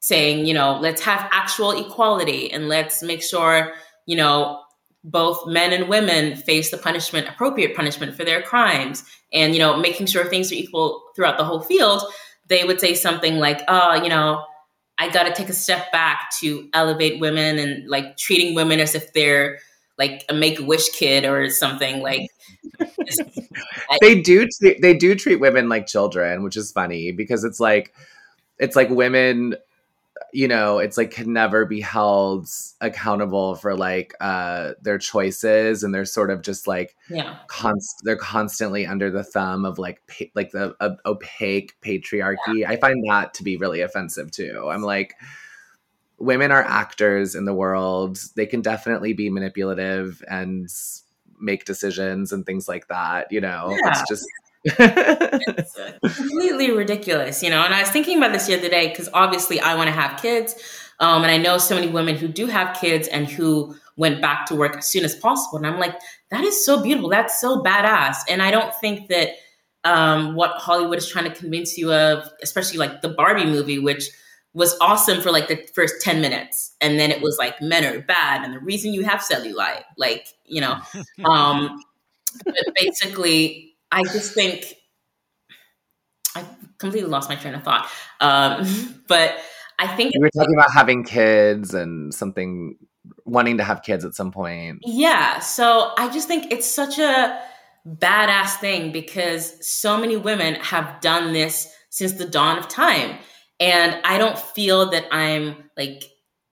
saying, you know, let's have actual equality and let's make sure, you know, both men and women face the punishment, appropriate punishment for their crimes, and, you know, making sure things are equal throughout the whole field, they would say something like, oh, you know, I got to take a step back to elevate women and like treating women as if they're like a make a wish kid or something like [LAUGHS] they do they do treat women like children, which is funny because it's like it's like women you know it's like can never be held accountable for like uh their choices and they're sort of just like yeah const- they're constantly under the thumb of like pa- like the uh, opaque patriarchy yeah. i find that to be really offensive too i'm like women are actors in the world they can definitely be manipulative and make decisions and things like that. You know, yeah. it's just. It's [LAUGHS] completely ridiculous, you know. And I was thinking about this the other day because obviously I want to have kids, um, and I know so many women who do have kids and who went back to work as soon as possible. And I'm like, that is so beautiful. That's so badass. And I don't think that um, what Hollywood is trying to convince you of, especially like the Barbie movie, which was awesome for like the first 10 minutes and then it was like men are bad and the reason you have cellulite like you know [LAUGHS] um but basically i just think i completely lost my train of thought um but i think we were talking about having kids and something wanting to have kids at some point yeah so i just think it's such a badass thing because so many women have done this since the dawn of time and I don't feel that I'm like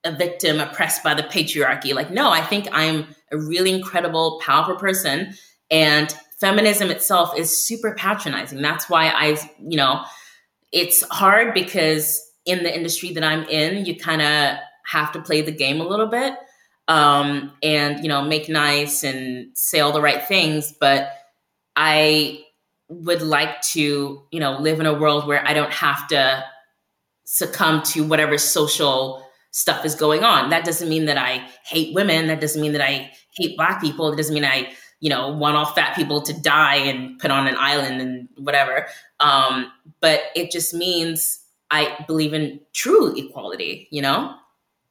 a victim oppressed by the patriarchy. Like, no, I think I'm a really incredible, powerful person. And feminism itself is super patronizing. That's why I, you know, it's hard because in the industry that I'm in, you kind of have to play the game a little bit um, and, you know, make nice and say all the right things. But I would like to, you know, live in a world where I don't have to succumb to whatever social stuff is going on. That doesn't mean that I hate women. That doesn't mean that I hate black people. It doesn't mean I, you know, want all fat people to die and put on an island and whatever. Um, but it just means I believe in true equality, you know?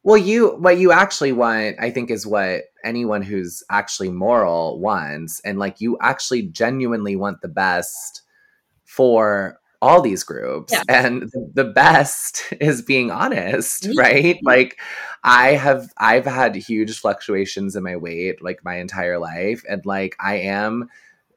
Well, you what you actually want, I think, is what anyone who's actually moral wants. And like you actually genuinely want the best for all these groups yeah. and the best [LAUGHS] is being honest right like i have i've had huge fluctuations in my weight like my entire life and like i am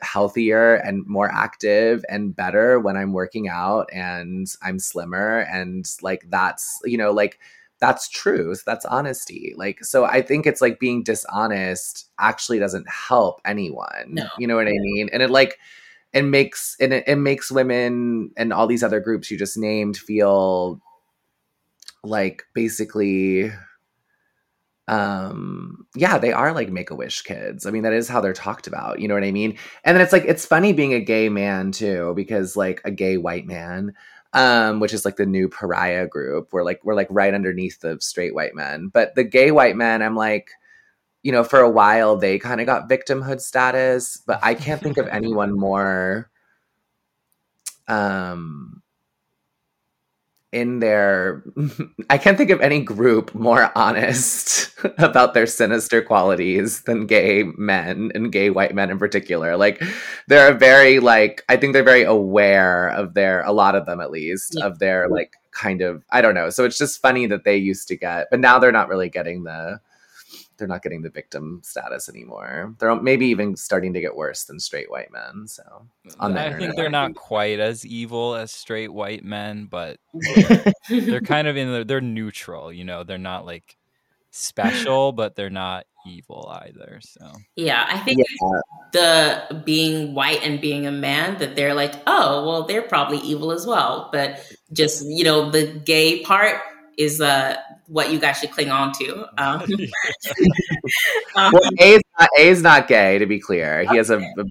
healthier and more active and better when i'm working out and i'm slimmer and like that's you know like that's truth that's honesty. Like so i think it's like being dishonest actually doesn't help anyone no. you know what i mean? And it like it makes and it, it makes women and all these other groups you just named feel like basically um yeah they are like make-a-wish kids. I mean that is how they're talked about you know what i mean? And then it's like it's funny being a gay man too because like a gay white man um which is like the new pariah group we're like we're like right underneath the straight white men. But the gay white men i'm like you know for a while they kind of got victimhood status but i can't think of anyone [LAUGHS] more um in their [LAUGHS] I can't think of any group more honest [LAUGHS] about their sinister qualities than gay men and gay white men in particular. Like they're very like I think they're very aware of their a lot of them at least yeah. of their like kind of I don't know. So it's just funny that they used to get but now they're not really getting the they're not getting the victim status anymore. They're maybe even starting to get worse than straight white men. So on the I internet, think they're not quite as evil as straight white men, but they're kind of in the, they're neutral. You know, they're not like special, [LAUGHS] but they're not evil either. So yeah, I think yeah. the being white and being a man that they're like, oh, well, they're probably evil as well. But just you know, the gay part is uh, what you guys should cling on to. Um, [LAUGHS] [LAUGHS] um, well, A is, not, a is not gay, to be clear. He has a, a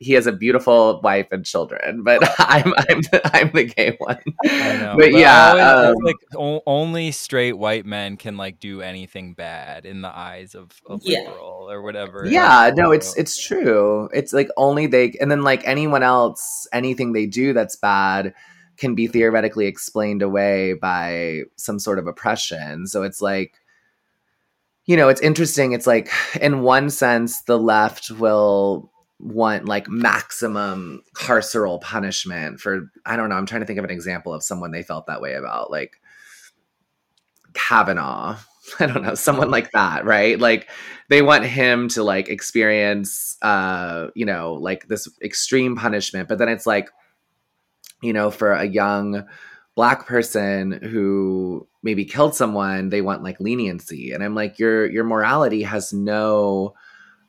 he has a beautiful wife and children, but [LAUGHS] I'm I'm the, I'm the gay one. Know, but, but, yeah, um, like o- only straight white men can like do anything bad in the eyes of a yeah. liberal or whatever. Yeah, no, it's it's true. It's like only they, and then like anyone else, anything they do that's bad can be theoretically explained away by some sort of oppression. So it's like, you know, it's interesting. It's like, in one sense, the left will want like maximum carceral punishment for, I don't know, I'm trying to think of an example of someone they felt that way about, like Kavanaugh. [LAUGHS] I don't know, someone like that, right? Like they want him to like experience uh, you know, like this extreme punishment, but then it's like you know, for a young black person who maybe killed someone, they want like leniency. And I'm like, your your morality has no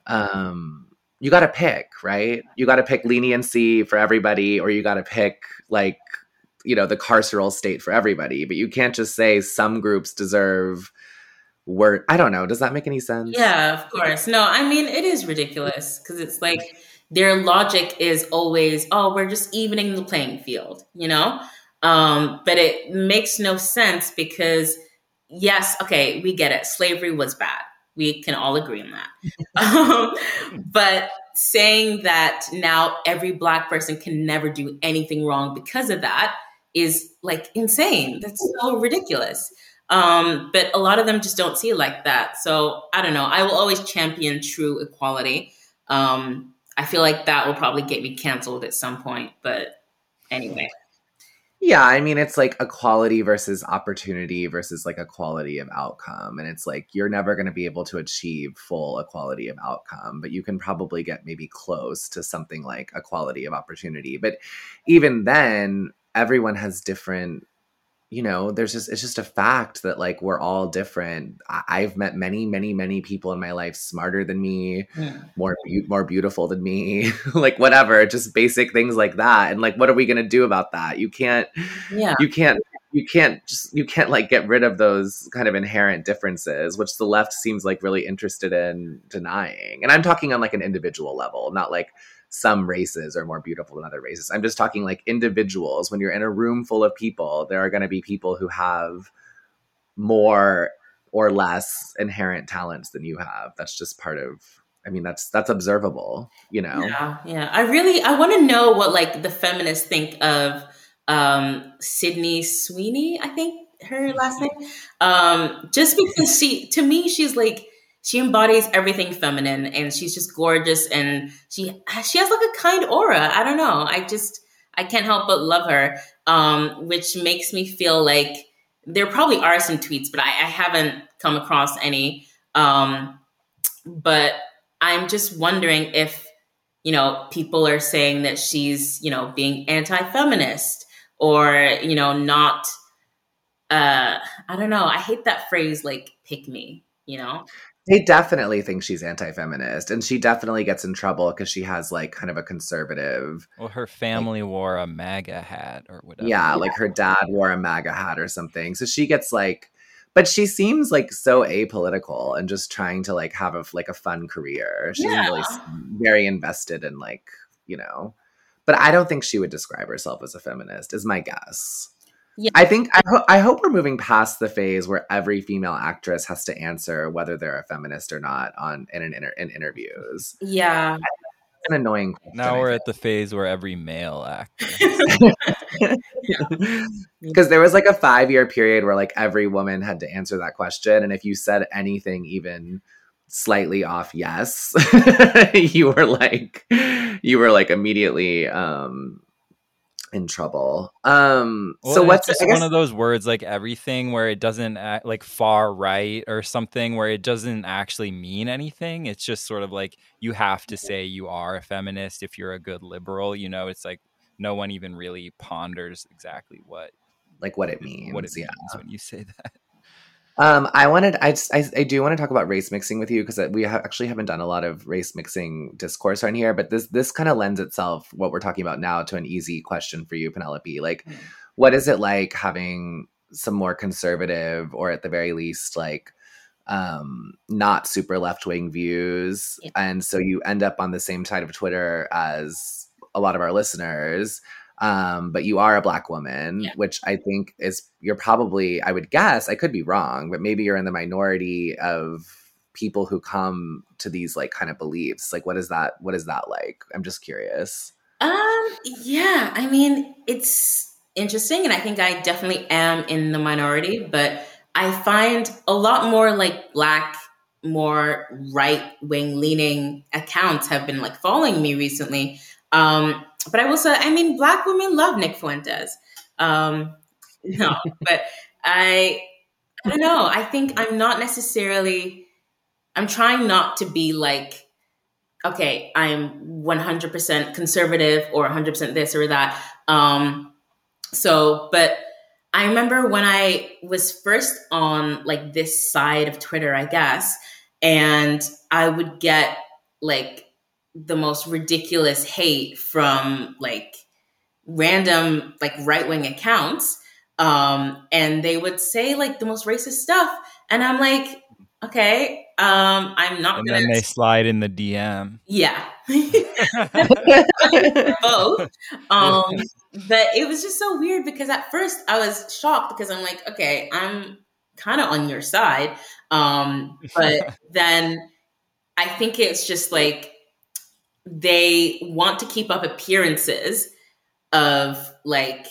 um you gotta pick, right? You gotta pick leniency for everybody, or you gotta pick like you know the carceral state for everybody but you can't just say some groups deserve work i don't know does that make any sense yeah of course no i mean it is ridiculous because it's like their logic is always, oh, we're just evening the playing field, you know? Um, but it makes no sense because, yes, okay, we get it. Slavery was bad. We can all agree on that. [LAUGHS] um, but saying that now every Black person can never do anything wrong because of that is like insane. That's so ridiculous. Um, but a lot of them just don't see it like that. So I don't know. I will always champion true equality. Um, I feel like that will probably get me canceled at some point. But anyway. Yeah, I mean, it's like equality versus opportunity versus like equality of outcome. And it's like you're never going to be able to achieve full equality of outcome, but you can probably get maybe close to something like equality of opportunity. But even then, everyone has different you know there's just it's just a fact that like we're all different. I- have met many many many people in my life smarter than me yeah. more more beautiful than me [LAUGHS] like whatever just basic things like that. And like what are we going to do about that? You can't yeah. you can't you can't just you can't like get rid of those kind of inherent differences which the left seems like really interested in denying. And i'm talking on like an individual level not like some races are more beautiful than other races. I'm just talking like individuals. When you're in a room full of people, there are going to be people who have more or less inherent talents than you have. That's just part of I mean that's that's observable, you know. Yeah, yeah. I really I want to know what like the feminists think of um Sydney Sweeney, I think her last name. Um just because she to me she's like she embodies everything feminine and she's just gorgeous and she she has like a kind aura. I don't know. I just i can't help but love her um, which makes me feel like there probably are some tweets but i, I haven't come across any. Um, but i'm just wondering if you know people are saying that she's you know being anti-feminist or you know not uh i don't know. I hate that phrase like pick me you know? They definitely think she's anti-feminist, and she definitely gets in trouble because she has like kind of a conservative. Well, her family wore a MAGA hat or whatever. Yeah, like her dad wore a MAGA hat or something, so she gets like. But she seems like so apolitical and just trying to like have a like a fun career. She's Yeah. really very invested in like you know. But I don't think she would describe herself as a feminist. Is my guess. Yeah. I think I, ho- I hope we're moving past the phase where every female actress has to answer whether they're a feminist or not on in an inter- in interviews. Yeah. It's an annoying. question, Now we're at the phase where every male actor. because [LAUGHS] [LAUGHS] there was like a five year period where like every woman had to answer that question and if you said anything even slightly off yes [LAUGHS] you were like you were like immediately um in trouble um Well, so what's just guess, one of those words like everything where it doesn't act like far right or something where it doesn't actually mean anything. It's just sort of like you have to say you are a feminist if you're a good liberal. You know, it's like no one even really ponders exactly what like what it means what it yeah means when you say [LAUGHS] that. Um, I wanted, I, just, I, I do want to talk about race mixing with you because we ha- actually haven't done a lot of race mixing discourse on here, but this, this kind of lends itself what we're talking about now to an easy question for you, Penelope. Like, Mm. what is it like having some more conservative, or at the very least, like, um, not super left wing views, Yeah. and so you end up on the same side of Twitter as a lot of our listeners um, but you are a black woman, Yeah. which I think is you're probably I would guess I could be wrong, but maybe you're in the minority of people who come to these like kind of beliefs. Like, what is that? What is that like? I'm just curious. Um, yeah, I mean, it's interesting, and I think I definitely am in the minority, but I find a lot more like black, more right wing leaning accounts have been like following me recently. Um, but I will say, I mean, black women love Nick Fuentes. Um, no, [LAUGHS] but I, I don't know. I think I'm not necessarily. I'm trying not to be like okay, I'm 100% conservative or 100% this or that. Um, so, but I remember when I was first on like this side of Twitter, I guess, and I would get like the most ridiculous hate from like random like right wing accounts. Um, and they would say like the most racist stuff. And I'm like, okay, um, I'm not And gonna then they slide in the DM. yeah. [LAUGHS] Both. [LAUGHS] Um, but it was just so weird because at first I was shocked because I'm like, okay, I'm kind of on your side. Um, but [LAUGHS] then I think it's just like they want to keep up appearances of like,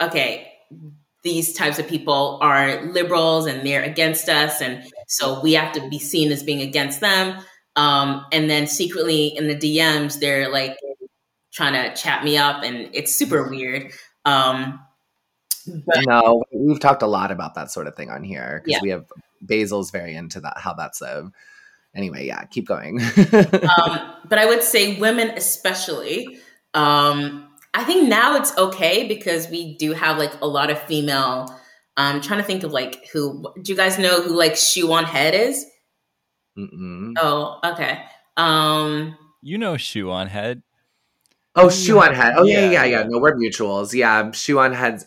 okay, these types of people are liberals and they're against us. And so we have to be seen as being against them. Um, and then secretly in the DMs, they're like trying to chat me up, and it's super weird. Um, but no, we've talked a lot about that sort of thing on here because Yeah. we have Basil's very into that. How that's a anyway. Yeah, keep going. um, [LAUGHS] but I would say women, especially. Um, I think now it's okay because we do have like a lot of female. I'm trying to think of like who. Do you guys know who like Shoe on Head is? Mm-mm. Oh, okay. Um, You know, shoe on head. Oh, shoe on head. Oh yeah, Yeah, yeah, yeah. yeah. No, we're mutuals. Yeah, shoe on heads.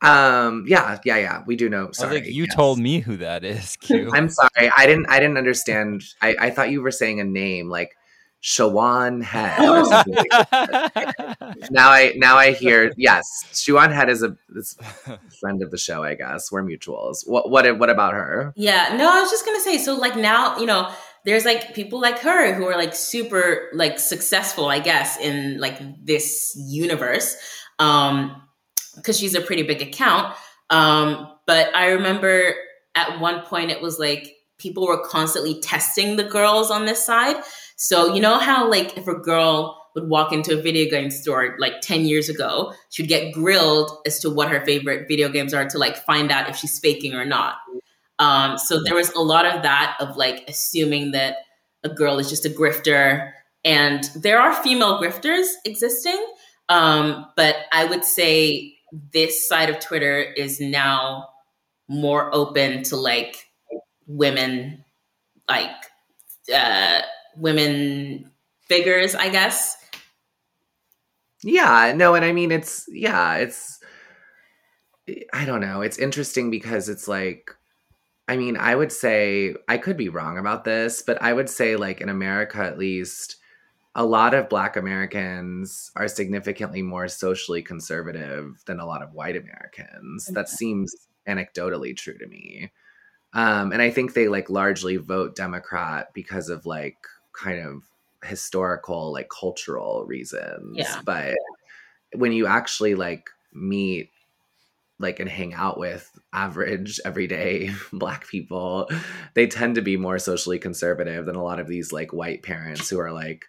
Um, yeah, yeah, yeah. We do know. I was Sorry, you yes. told me who that is. [LAUGHS] Q. I'm sorry. I didn't. I didn't understand. I, I thought you were saying a name like Shawan Head. or something like [LAUGHS] that. now I now I hear yes. Shawan Head is a, is a friend of the show. I guess we're mutuals. What what what about her? Yeah, no, I was just gonna say, so like now, you know, there's like people like her who are like super like successful, I guess, in like this universe. Um, because she's a pretty big account. Um, but I remember at one point it was like people were constantly testing the girls on this side. So you know how like if a girl would walk into a video game store like 10 years ago, she'd get grilled as to what her favorite video games are to like find out if she's faking or not. Um, so there was a lot of that of like assuming that a girl is just a grifter, and there are female grifters existing. Um, but I would say this side of Twitter is now more open to like women like uh, women figures, I guess. Yeah, no, and I mean it's yeah, it's I don't know. It's interesting because it's like I mean, I would say I could be wrong about this, but I would say like in America at least a lot of black Americans are significantly more socially conservative than a lot of white Americans. That seems anecdotally true to me. Um, and I think they like largely vote Democrat because of like kind of historical, like cultural reasons. Yeah. But when you actually like meet like and hang out with average everyday [LAUGHS] black people they tend to be more socially conservative than a lot of these like white parents who are like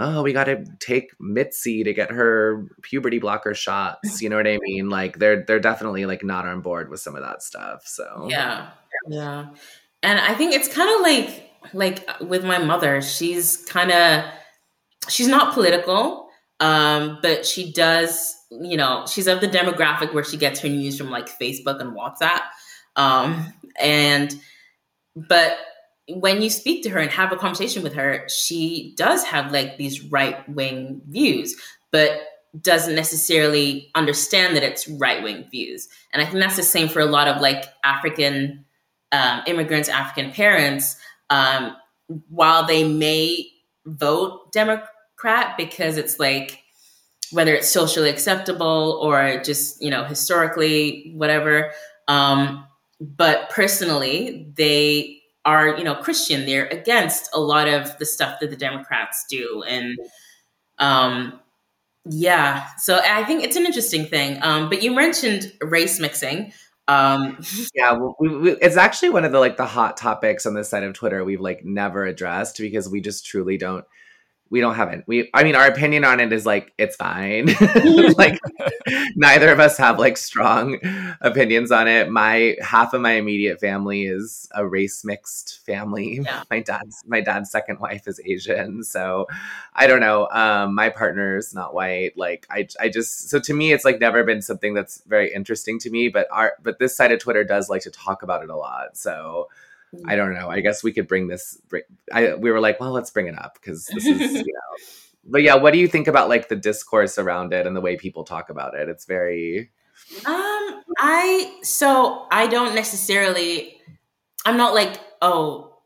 oh we got to take mitzi to get her puberty blocker shots you know what i [LAUGHS] mean like they're they're definitely like not on board with some of that stuff so Yeah. Yeah. And I think it's kind of like like with my mother, she's kind of she's not political, um, but she does, you know, she's of the demographic where she gets her news from like Facebook and WhatsApp. Um, and but when you speak to her and have a conversation with her, she does have like these right wing views, but doesn't necessarily understand that it's right wing views. And I think that's the same for a lot of like African um, immigrants, African parents. Um, while they may vote Democrat because it's like whether it's socially acceptable or just you know historically whatever, um, but personally they are you know Christian. They're against a lot of the stuff that the Democrats do, and um, yeah. So I think it's an interesting thing. Um, but you mentioned race mixing. Um, [LAUGHS] yeah well, we, we, it's actually one of the like the hot topics on this side of twitter we've like never addressed because we just truly don't we don't have it we i mean our opinion on it is like it's fine. [LAUGHS] Like [LAUGHS] neither of us have like strong opinions on it. My half of my immediate family is a race mixed family. Yeah. my dad's my dad's second wife is asian so i don't know. Um my partner's not white. Like i i just so to me it's like never been something that's very interesting to me but our but this side of twitter does like to talk about it a lot. So I don't know. I guess we could bring this. I we were like, well, let's bring it up because this is, [LAUGHS] you know. But yeah, what do you think about like the discourse around it and the way people talk about it? It's very Um, I so I don't necessarily. I'm not like oh,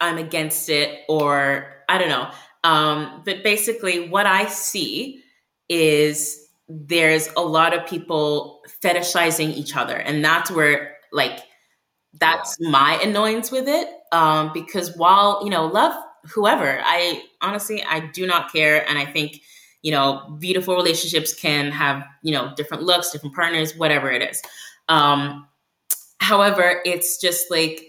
I'm against it or I don't know. Um, but basically, what I see is there's a lot of people fetishizing each other, and that's where like that's my annoyance with it. Um, because while you know love whoever, I honestly I do not care, and I think you know beautiful relationships can have you know different looks different partners whatever it is um however it's just like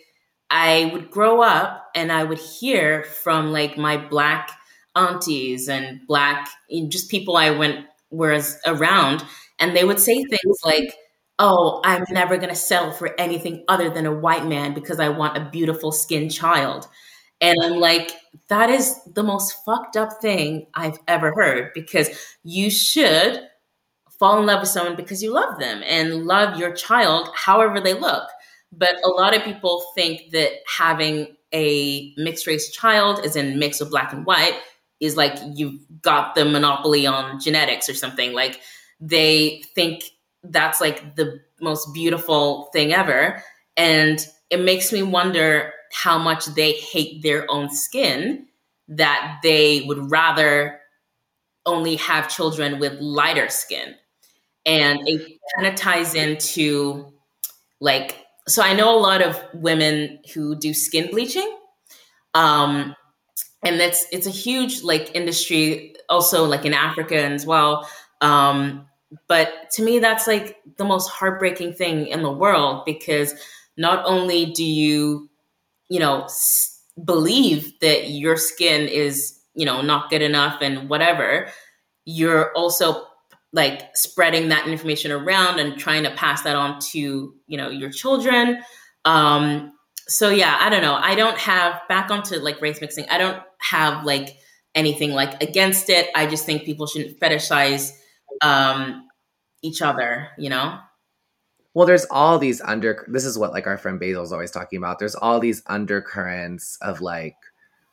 i would grow up and i would hear from like my black aunties and black just people i went was around and they would say things like oh i'm never going to settle for anything other than a white man because i want a beautiful skinned child and i'm like that is the most fucked up thing I've ever heard because you should fall in love with someone because you love them and love your child however they look. But a lot of people think that having a mixed race child, as in mix of black and white, is like you've got the monopoly on genetics or something. Like they think that's like the most beautiful thing ever. And it makes me wonder how much they hate their own skin that they would rather only have children with lighter skin. And it kind of ties into like, so I know a lot of women who do skin bleaching. Um, and that's it's a huge like industry also like in Africa as well. Um, but to me that's like the most heartbreaking thing in the world because not only do you you know s- believe that your skin is you know not good enough and whatever you're also like spreading that information around and trying to pass that on to you know your children. Um so yeah i don't know. I don't have back onto like race mixing i don't have like anything like against it. I just think people shouldn't fetishize um each other you know well, there's all these under. This is what like our friend Basil's always talking about. There's all these undercurrents of like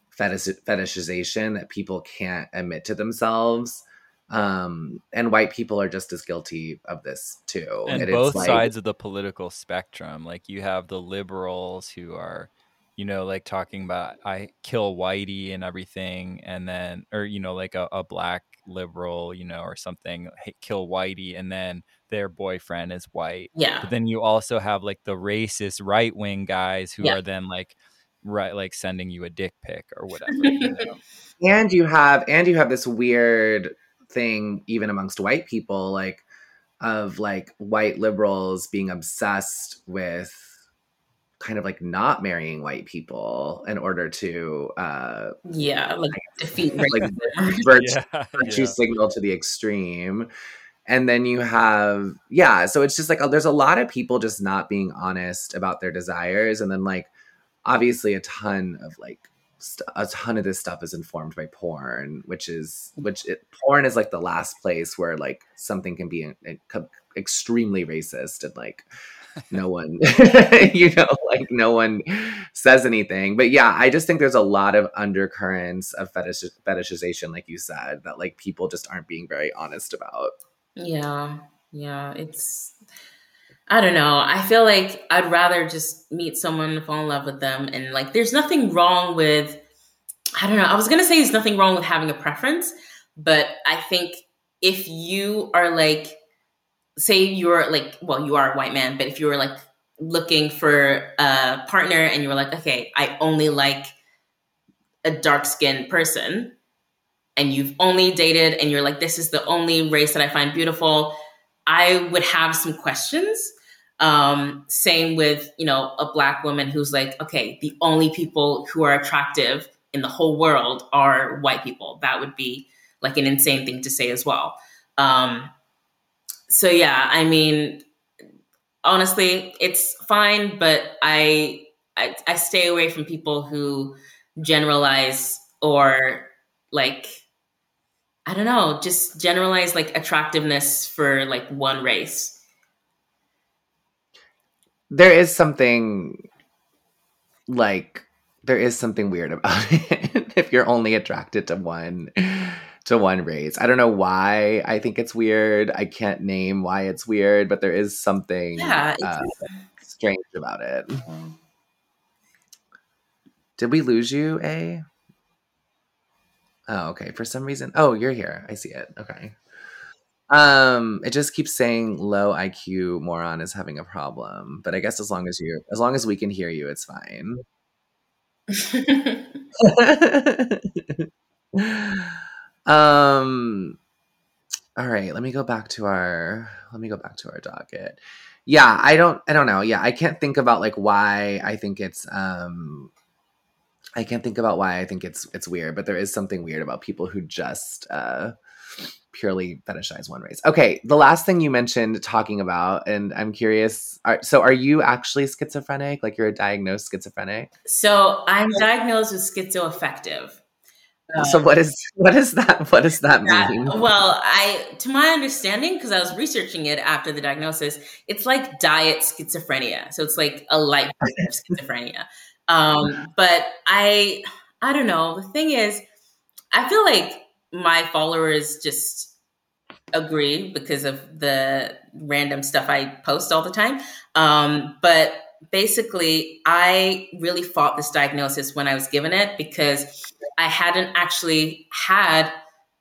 fetish, fetishization that people can't admit to themselves. Um, and white people are just as guilty of this too. and it's both like- sides of the political spectrum like you have the liberals who are you know like talking about i kill whitey and everything and then or you know like a, a black liberal you know or something hey, kill whitey and then their boyfriend is white Yeah. but then you also have like the racist right wing guys who Yeah. are then like right like sending you a dick pic or whatever you [LAUGHS] know? and you have and you have this weird thing even amongst white people like of like white liberals being obsessed with kind of like not marrying white people in order to uh Yeah. Like defeat [LAUGHS] like racism. [LAUGHS] virtue, yeah, [LAUGHS] virtue yeah. signal to the extreme and then you have yeah so it's just like uh, there's a lot of people just not being honest about their desires and then like obviously a ton of like st- a ton of this stuff is informed by porn which is which it, porn is like the last place where like something can be uh, co- extremely racist and like no [LAUGHS] one [LAUGHS] you know like no one says anything but yeah i just think there's a lot of undercurrents of fetish fetishization like you said that like people just aren't being very honest about Yeah, yeah. It's I don't know. I feel like I'd rather just meet someone, fall in love with them, and like there's nothing wrong with I don't know. I was gonna say there's nothing wrong with having a preference, but I think if you are like say you're like well, you are a white man, but if you were like looking for a partner and you were like, okay, I only like a dark skinned person, and you've only dated and you're like, this is the only race that I find beautiful, I would have some questions. Um, same with, you know, a black woman who's like, okay, the only people who are attractive in the whole world are white people. That would be like an insane thing to say as well. Um, so yeah, I mean, honestly, it's fine, but I, I I stay away from people who generalize or like I don't know, just generalize like attractiveness for like one race. there is something like there is something weird about [LAUGHS] it if you're only attracted to one to one race. I don't know why i think it's weird. I can't name why it's weird but there is something Yeah, uh, strange about it. Did we lose you a? Oh okay. For some reason oh you're here. I see it. Okay. Um it just keeps saying low iq moron is having a problem. But i guess as long as you as long as we can hear you it's fine [LAUGHS] [LAUGHS] [LAUGHS] um all right let me go back to our let me go back to our docket. Yeah i don't i don't know. Yeah i can't think about like why i think it's um i can't think about why i think it's it's weird but there is something weird about people who just uh purely fetishize one race. Okay the last thing you mentioned talking about and i'm curious are, so are you actually schizophrenic? Like you're a diagnosed schizophrenic? So I'm diagnosed with schizoaffective. So what is what is that what does that mean well, I, to my understanding, because I was researching it after the diagnosis, it's like diet schizophrenia. So it's like a light [LAUGHS] version of schizophrenia. Um, but I, I don't know. The thing is, I feel like my followers just agree because of the random stuff I post all the time. Um, but basically, I really fought this diagnosis when I was given it because I hadn't actually had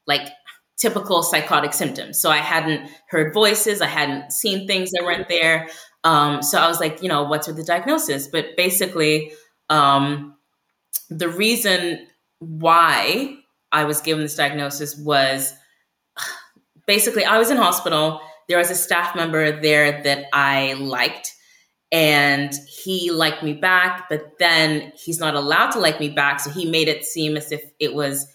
like typical psychotic symptoms. So I hadn't heard voices, I hadn't seen things that weren't there. Um, so I was like, you know, what's with the diagnosis? But basically, um, the reason why I was given this diagnosis was [SIGHS] basically I was in hospital. There was a staff member there that I liked, and he liked me back, but then he's not allowed to like me back. So he made it seem as if it was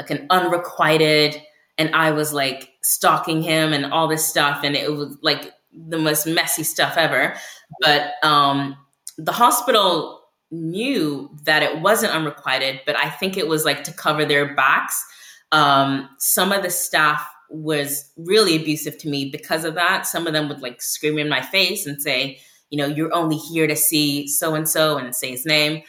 like an unrequited, and I was like stalking him and all this stuff, and it was like the most messy stuff ever. But um, the hospital knew that it wasn't unrequited, but I think it was like to cover their backs. Um, some of the staff was really abusive to me because of that. Some of them would like scream in my face and say, you know, you're only here to see so and so and say his name.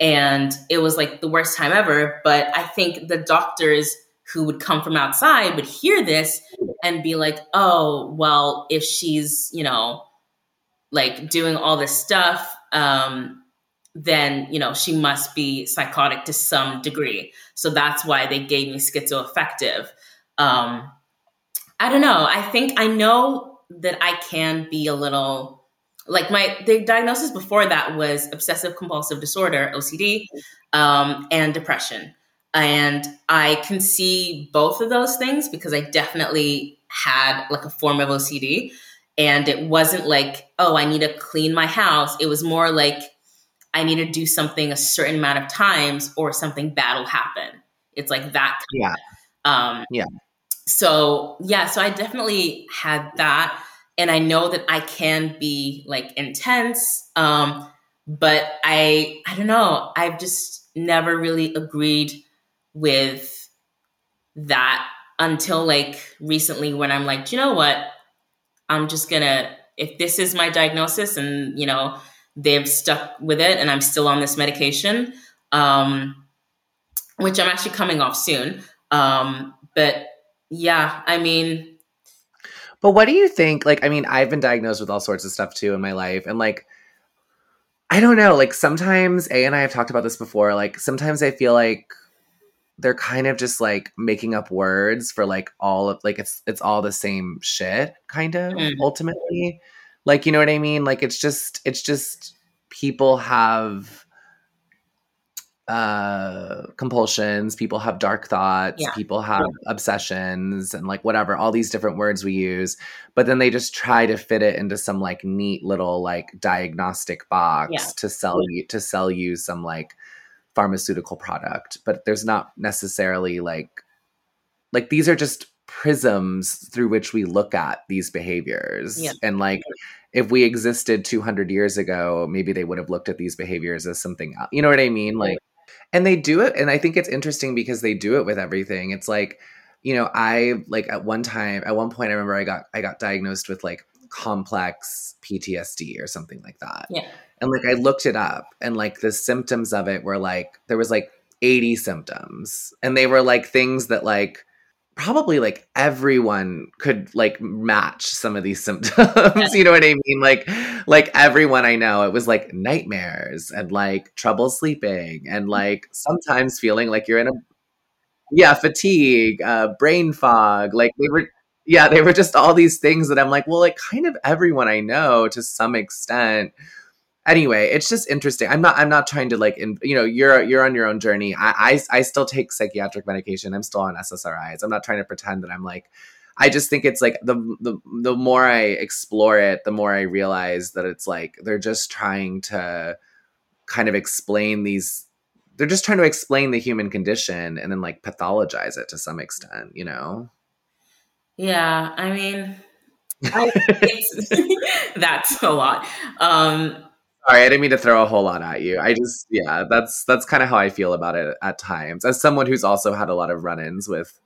And it was like the worst time ever. But I think the doctors who would come from outside would hear this and be like, oh, well, if she's, you know, like doing all this stuff, um, then, you know, she must be psychotic to some degree. So that's why they gave me schizoaffective. Um, I don't know. I think I know that I can be a little like my the diagnosis before that was obsessive compulsive disorder ocd um, and depression. And i can see both of those things because i definitely had like a form of ocd and it wasn't like oh i need to clean my house. It was more like i need to do something a certain amount of times or something bad will happen. It's like that yeah. um yeah. so yeah so i definitely had that and I know that I can be like intense. Um, but I I don't know. I've just never really agreed with that until like recently when I'm like, you know what? I'm just gonna if this is my diagnosis and you know they've stuck with it and I'm still on this medication, um, which I'm actually coming off soon. Um, but yeah, I mean, but what do you think? Like, I mean, I've been diagnosed with all sorts of stuff too in my life. And like, I don't know, like sometimes A and I have talked about this before. Like, sometimes I feel like they're kind of just like making up words for like all of like it's it's all the same shit, kind of mm. ultimately. Like, you know what I mean? Like it's just it's just people have uh compulsions people have dark thoughts yeah. people have yeah. obsessions and like whatever all these different words we use but then they just try to fit it into some like neat little like diagnostic box yeah. to sell you to sell you some like pharmaceutical product but there's not necessarily like like these are just prisms through which we look at these behaviors and like if we existed 200 years ago maybe they would have looked at these behaviors as something else you know what i mean like and they do it and i think it's interesting because they do it with everything. It's like you know i like at one time at one point i remember i got i got diagnosed with like complex ptsd or something like that. Yeah. And like i looked it up and like the symptoms of it were like there was like 80 symptoms. And they were like things that like probably like everyone could like match some of these symptoms [LAUGHS] you know what i mean? Like like everyone i know it was like nightmares and like trouble sleeping and like sometimes feeling like you're in a yeah fatigue uh brain fog like they were yeah they were just all these things that i'm like well like kind of everyone i know to some extent anyway it's just interesting. I'm not i'm not trying to like in, you know you're you're on your own journey. I, I i still take psychiatric medication. I'm still on ssris i'm not trying to pretend that i'm like i just think it's like the the the more i explore it the more i realize that it's like they're just trying to kind of explain these they're just trying to explain the human condition and then like pathologize it to some extent you know? Yeah i mean I, [LAUGHS] that's a lot. Um Sorry, I didn't mean to throw a whole lot at you. I just, yeah, that's that's kind of how I feel about it at times. As someone who's also had a lot of run-ins with,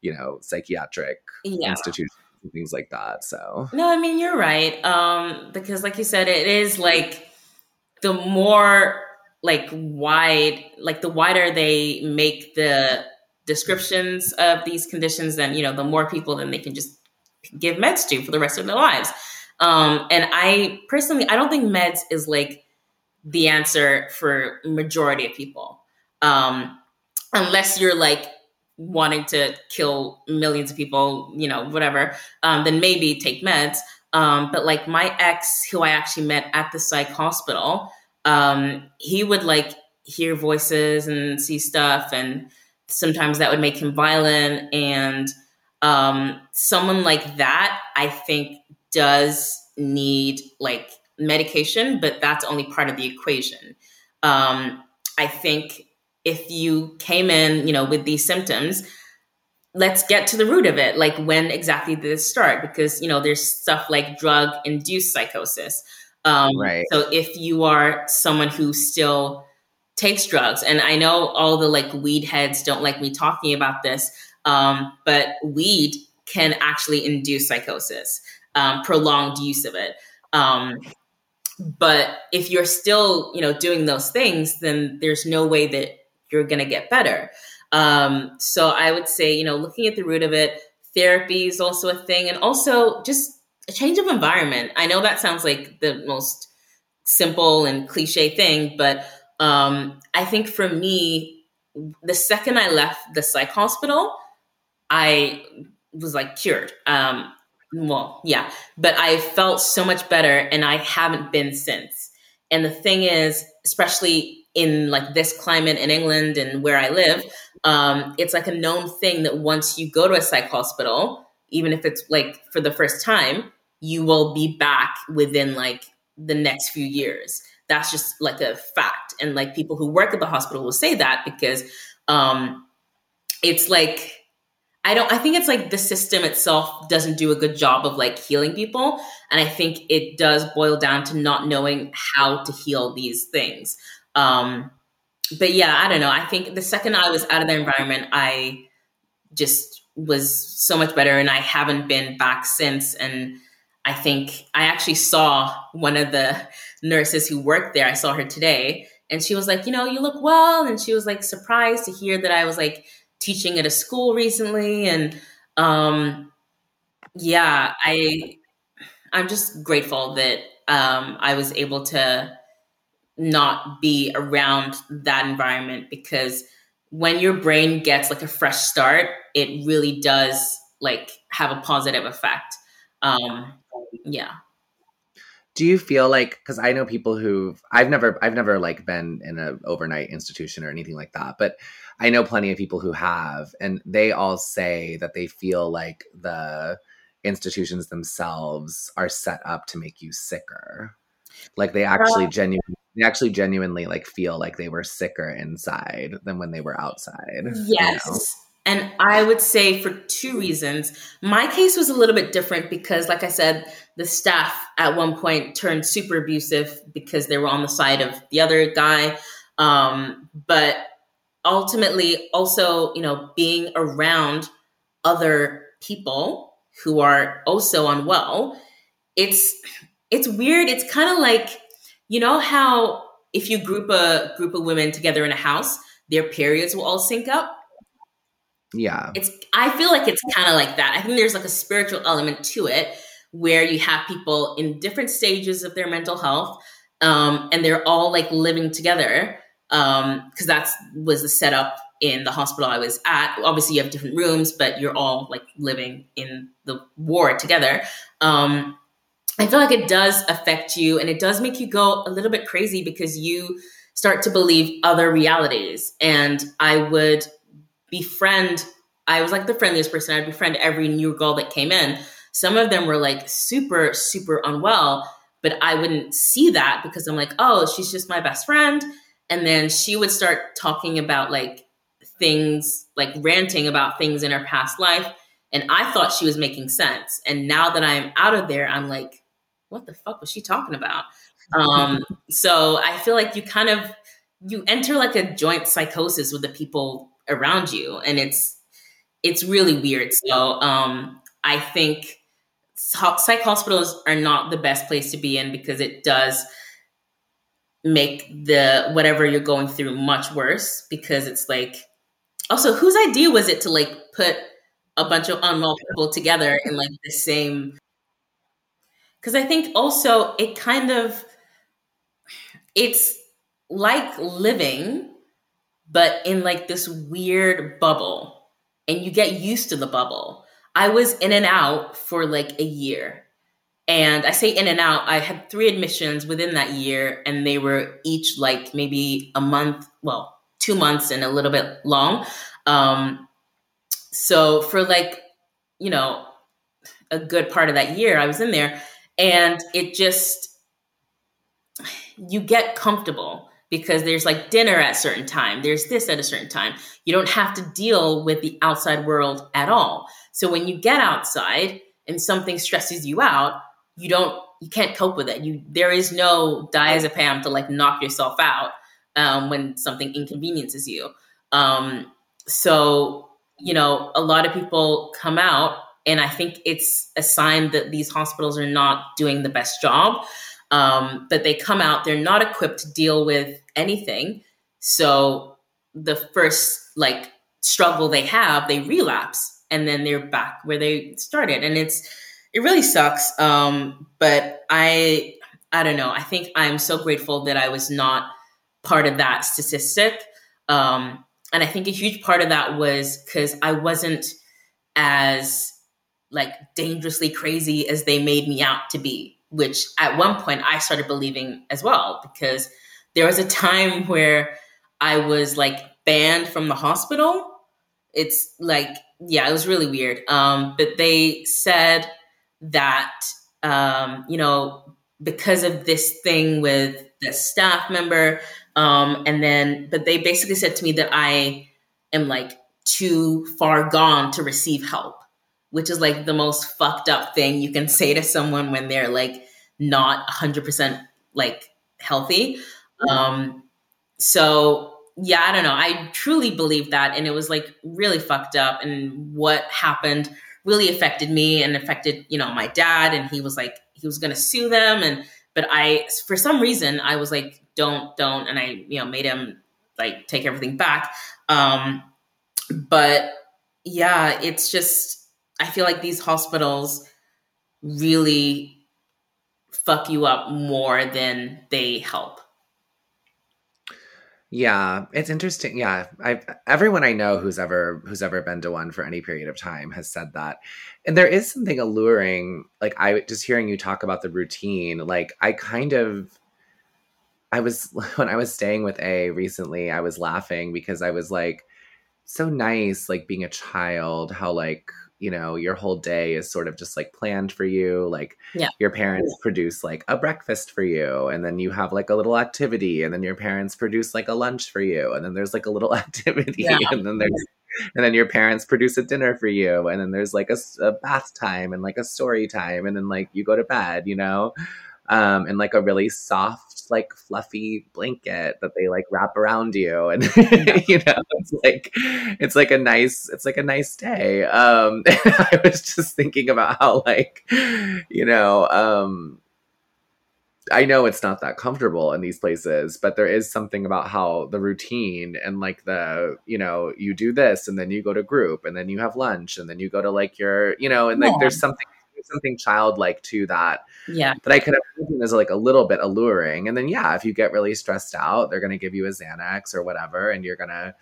you know, psychiatric yeah. institutions and things like that. So no, I mean you're right. Um, because like you said, it is like the more like wide, like the wider they make the descriptions of these conditions, then you know, the more people then they can just give meds to for the rest of their lives. Um, and I personally, I don't think meds is like the answer for majority of people, um, unless you're like wanting to kill millions of people, you know, whatever. Um, then maybe take meds. Um, but like my ex, who I actually met at the psych hospital, um, he would like hear voices and see stuff, and sometimes that would make him violent. And um, someone like that, I think does need like medication, but that's only part of the equation. Um, I think if you came in, you know, with these symptoms, let's get to the root of it. Like when exactly did this start? Because you know, there's stuff like drug induced psychosis. Um, right. So if you are someone who still takes drugs, and I know all the like weed heads don't like me talking about this, um, but weed can actually induce psychosis, um, prolonged use of it. Um, but if you're still, you know, doing those things, then there's no way that you're going to get better. Um, so I would say, you know, looking at the root of it, therapy is also a thing, and also just a change of environment. I know that sounds like the most simple and cliche thing, but um, I think for me, the second I left the psych hospital, I was like cured. Um, well, yeah, but I felt so much better and I haven't been since. And the thing is, especially in like this climate in England and where I live, um, it's like a known thing that once you go to a psych hospital, even if it's like for the first time, you will be back within like the next few years. That's just like a fact. And like people who work at the hospital will say that because um, it's like I don't I think it's like the system itself doesn't do a good job of like healing people and I think it does boil down to not knowing how to heal these things. Um but yeah, I don't know. I think the second I was out of the environment, I just was so much better and I haven't been back since and I think I actually saw one of the [LAUGHS] nurses who worked there. I saw her today and she was like, "You know, you look well." And she was like surprised to hear that I was like teaching at a school recently and um yeah i i'm just grateful that um i was able to not be around that environment because when your brain gets like a fresh start it really does like have a positive effect. Um yeah do you feel like because i know people who've i've never i've never like been in an overnight institution or anything like that but I know plenty of people who have, and they all say that they feel like the institutions themselves are set up to make you sicker. Like they actually genuinely they actually genuinely like feel like they were sicker inside than when they were outside. Yes. You know? And I would say for two reasons. My case was a little bit different because, like I said, the staff at one point turned super abusive because they were on the side of the other guy. Um, but ultimately also, you know, being around other people who are also unwell, it's it's weird. It's kind of like, you know how if you group a group of women together in a house, their periods will all sync up. Yeah. It's I feel like it's kind of like that. I think there's like a spiritual element to it where you have people in different stages of their mental health um, and they're all like living together because um, that's was the setup in the hospital I was at. Obviously, you have different rooms, but you're all like living in the ward together. Um, I feel like it does affect you, and it does make you go a little bit crazy because you start to believe other realities. And I would befriend. I was like the friendliest person. I'd befriend every new girl that came in. Some of them were like super, super unwell, but I wouldn't see that because I'm like, oh, she's just my best friend and then she would start talking about like things like ranting about things in her past life and i thought she was making sense and now that i'm out of there i'm like what the fuck was she talking about um [LAUGHS] so i feel like you kind of you enter like a joint psychosis with the people around you and it's it's really weird. So um i think psych hospitals are not the best place to be in because it does make the whatever you're going through much worse because it's like also whose idea was it to like put a bunch of unwell people together in like the same because i think also it kind of it's like living but in like this weird bubble and you get used to the bubble. I was in and out for like a year. And I say in and out, I had three admissions within that year, and they were each like maybe a month, well, two months and a little bit long. Um, so for like, you know, a good part of that year, I was in there, and it just, you get comfortable because there's like dinner at a certain time, there's this at a certain time. You don't have to deal with the outside world at all. So when you get outside and something stresses you out, you don't you can't cope with it. You there is no diazepam to like knock yourself out um, when something inconveniences you. Um, so you know, a lot of people come out And I think it's a sign that these hospitals are not doing the best job. Um, that they come out, they're not equipped to deal with anything. So the first like struggle they have, they relapse and then they're back where they started. And it's it really sucks. Um, but I I don't know. I think I'm so grateful that I was not part of that statistic. Um, and I think a huge part of that was because I wasn't as like dangerously crazy as they made me out to be, which at one point I started believing as well, because there was a time [LAUGHS] where I was like banned from the hospital. It's like, yeah, it was really weird. Um, but they said that, um, you know, because of this thing with the staff member, um, and then, but they basically said to me that I am like too far gone to receive help, which is like the most fucked up thing you can say to someone when they're like not 100% like healthy. Um, so yeah, I don't know. I truly believe that. And it was like really fucked up. And what happened really affected me and affected, you know, my dad. And he was like, he was going to sue them. And, but I, for some reason, I was like, don't, don't. And I, you know, made him like take everything back. Um, but yeah, it's just, I feel like these hospitals really fuck you up more than they help. Yeah, it's interesting. Yeah, I everyone I know who's ever who's ever been to one for any period of time has said that. And there is something alluring like I just hearing you talk about the routine, like I kind of I was [LAUGHS] when I was staying with A recently, I was laughing because I was like so nice like being a child how like you know your whole day is sort of just like planned for you like yeah. your parents produce like a breakfast for you and then you have like a little activity and then your parents produce like a lunch for you and then there's like a little [LAUGHS] activity yeah. and then there's and then your parents produce a dinner for you and then there's like a, a bath time and like a story time and then like you go to bed you know um, and like a really soft, like fluffy blanket that they like wrap around you, and [LAUGHS] you know, it's like it's like a nice, it's like a nice day. Um, [LAUGHS] I was just thinking about how like, you know, um, I know it's not that comfortable in these places, but there is something about how the routine and like the, you know, you do this and then you go to group and then you have lunch and then you go to like your, you know, and like yeah. there's something something childlike to that. Yeah. That I could imagine is like a little bit alluring. And then yeah, if you get really stressed out, they're gonna give you a Xanax or whatever, and you're gonna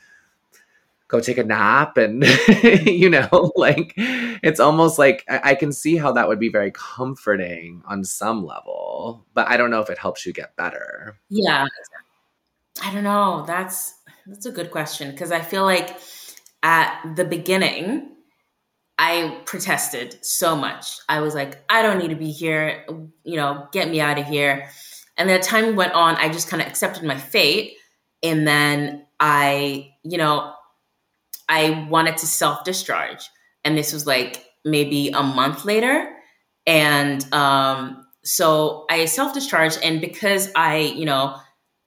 go take a nap and [LAUGHS] you know like it's almost like I, I, can see how that would be very comforting on some level but i don't know if it helps you get better yeah i don't know that's that's a good question because i feel like at the beginning I protested so much. I was like, I don't need to be here. You know, get me out of here. And then time went on, I just kind of accepted my fate. And then I, you know, I wanted to self discharge. And this was like maybe a month later. And um, so I self discharged. And because I, you know,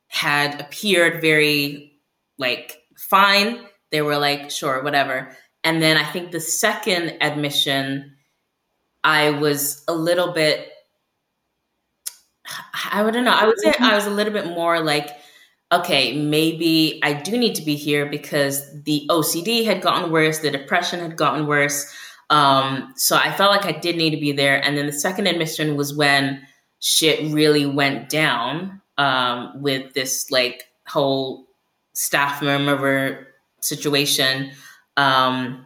had appeared very like fine, they were like, sure, whatever. And then I think the second admission, I was a little bit, I don't know, I would say I was a little bit more like, okay, maybe I do need to be here because the OCD had gotten worse, the depression had gotten worse. Um, so I felt like I did need to be there. And then the second admission was when shit really went down um, with this like whole staff member situation. Um,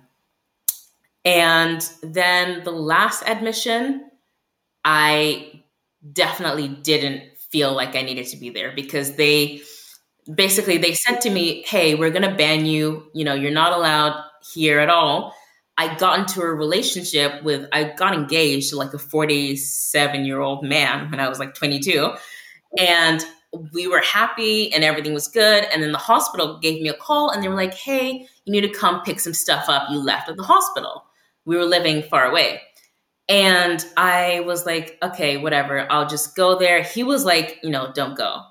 and then the last admission, I definitely didn't feel like I needed to be there because they basically they said to me, "Hey, we're going to ban you. You know, you're not allowed here at all." I got into a relationship with I got engaged to like a 47 year old man when I was like 22, and we were happy and everything was good. And then the hospital gave me a call and they were like, hey, you need to come pick some stuff up you left at the hospital. We were living far away. And I was like, okay, whatever, I'll just go there. He was like, you know, don't go.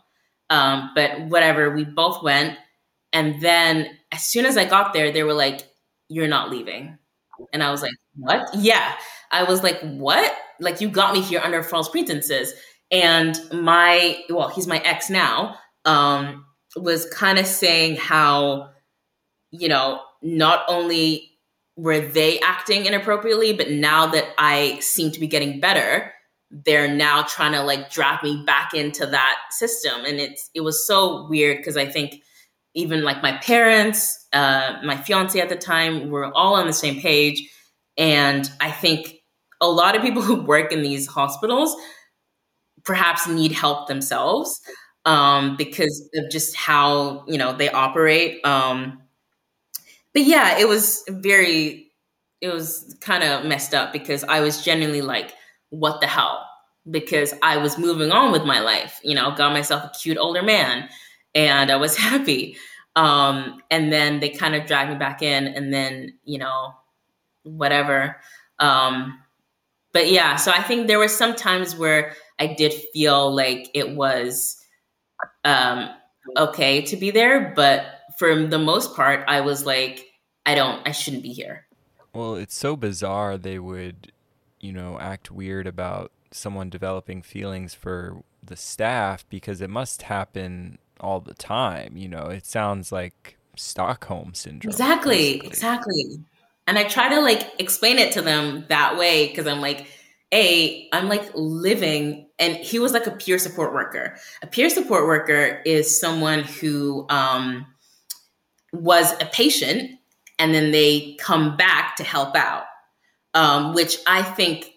Um, but whatever, we both went. And then as soon as I got there, they were like, you're not leaving. And I was like, what? Yeah. I was like, what? Like, you got me here under false pretenses. And my, well, he's my ex now, um, was kind of saying how, you know, not only were they acting inappropriately, but now that I seem to be getting better, they're now trying to like drag me back into that system. And it's, it was so weird because I think even like my parents, uh, my fiance at the time, were all on the same page. And I think a lot of people [LAUGHS] who work in these hospitals perhaps need help themselves um, because of just how you know they operate. Um, but yeah, it was very, it was kind of messed up because I was genuinely like, what the hell? Because I was moving on with my life, you know, got myself a cute older man, and I was [LAUGHS] happy. Um, and then they kind of dragged me back in, and then you know, whatever. Um, but yeah, so I think there were some times where I did feel like it was um, okay to be there, but for the most part, I was like, I don't, I shouldn't be here. Well, it's so bizarre they would, you know, act weird about someone developing feelings for the staff because it must happen all the time. You know, it sounds like Stockholm syndrome. Exactly, basically. exactly. And I try to like explain it to them that way because I'm like, a, I'm like living, and he was like a peer support worker. A peer support worker is someone who um, was a patient and then they come back to help out, um, which I think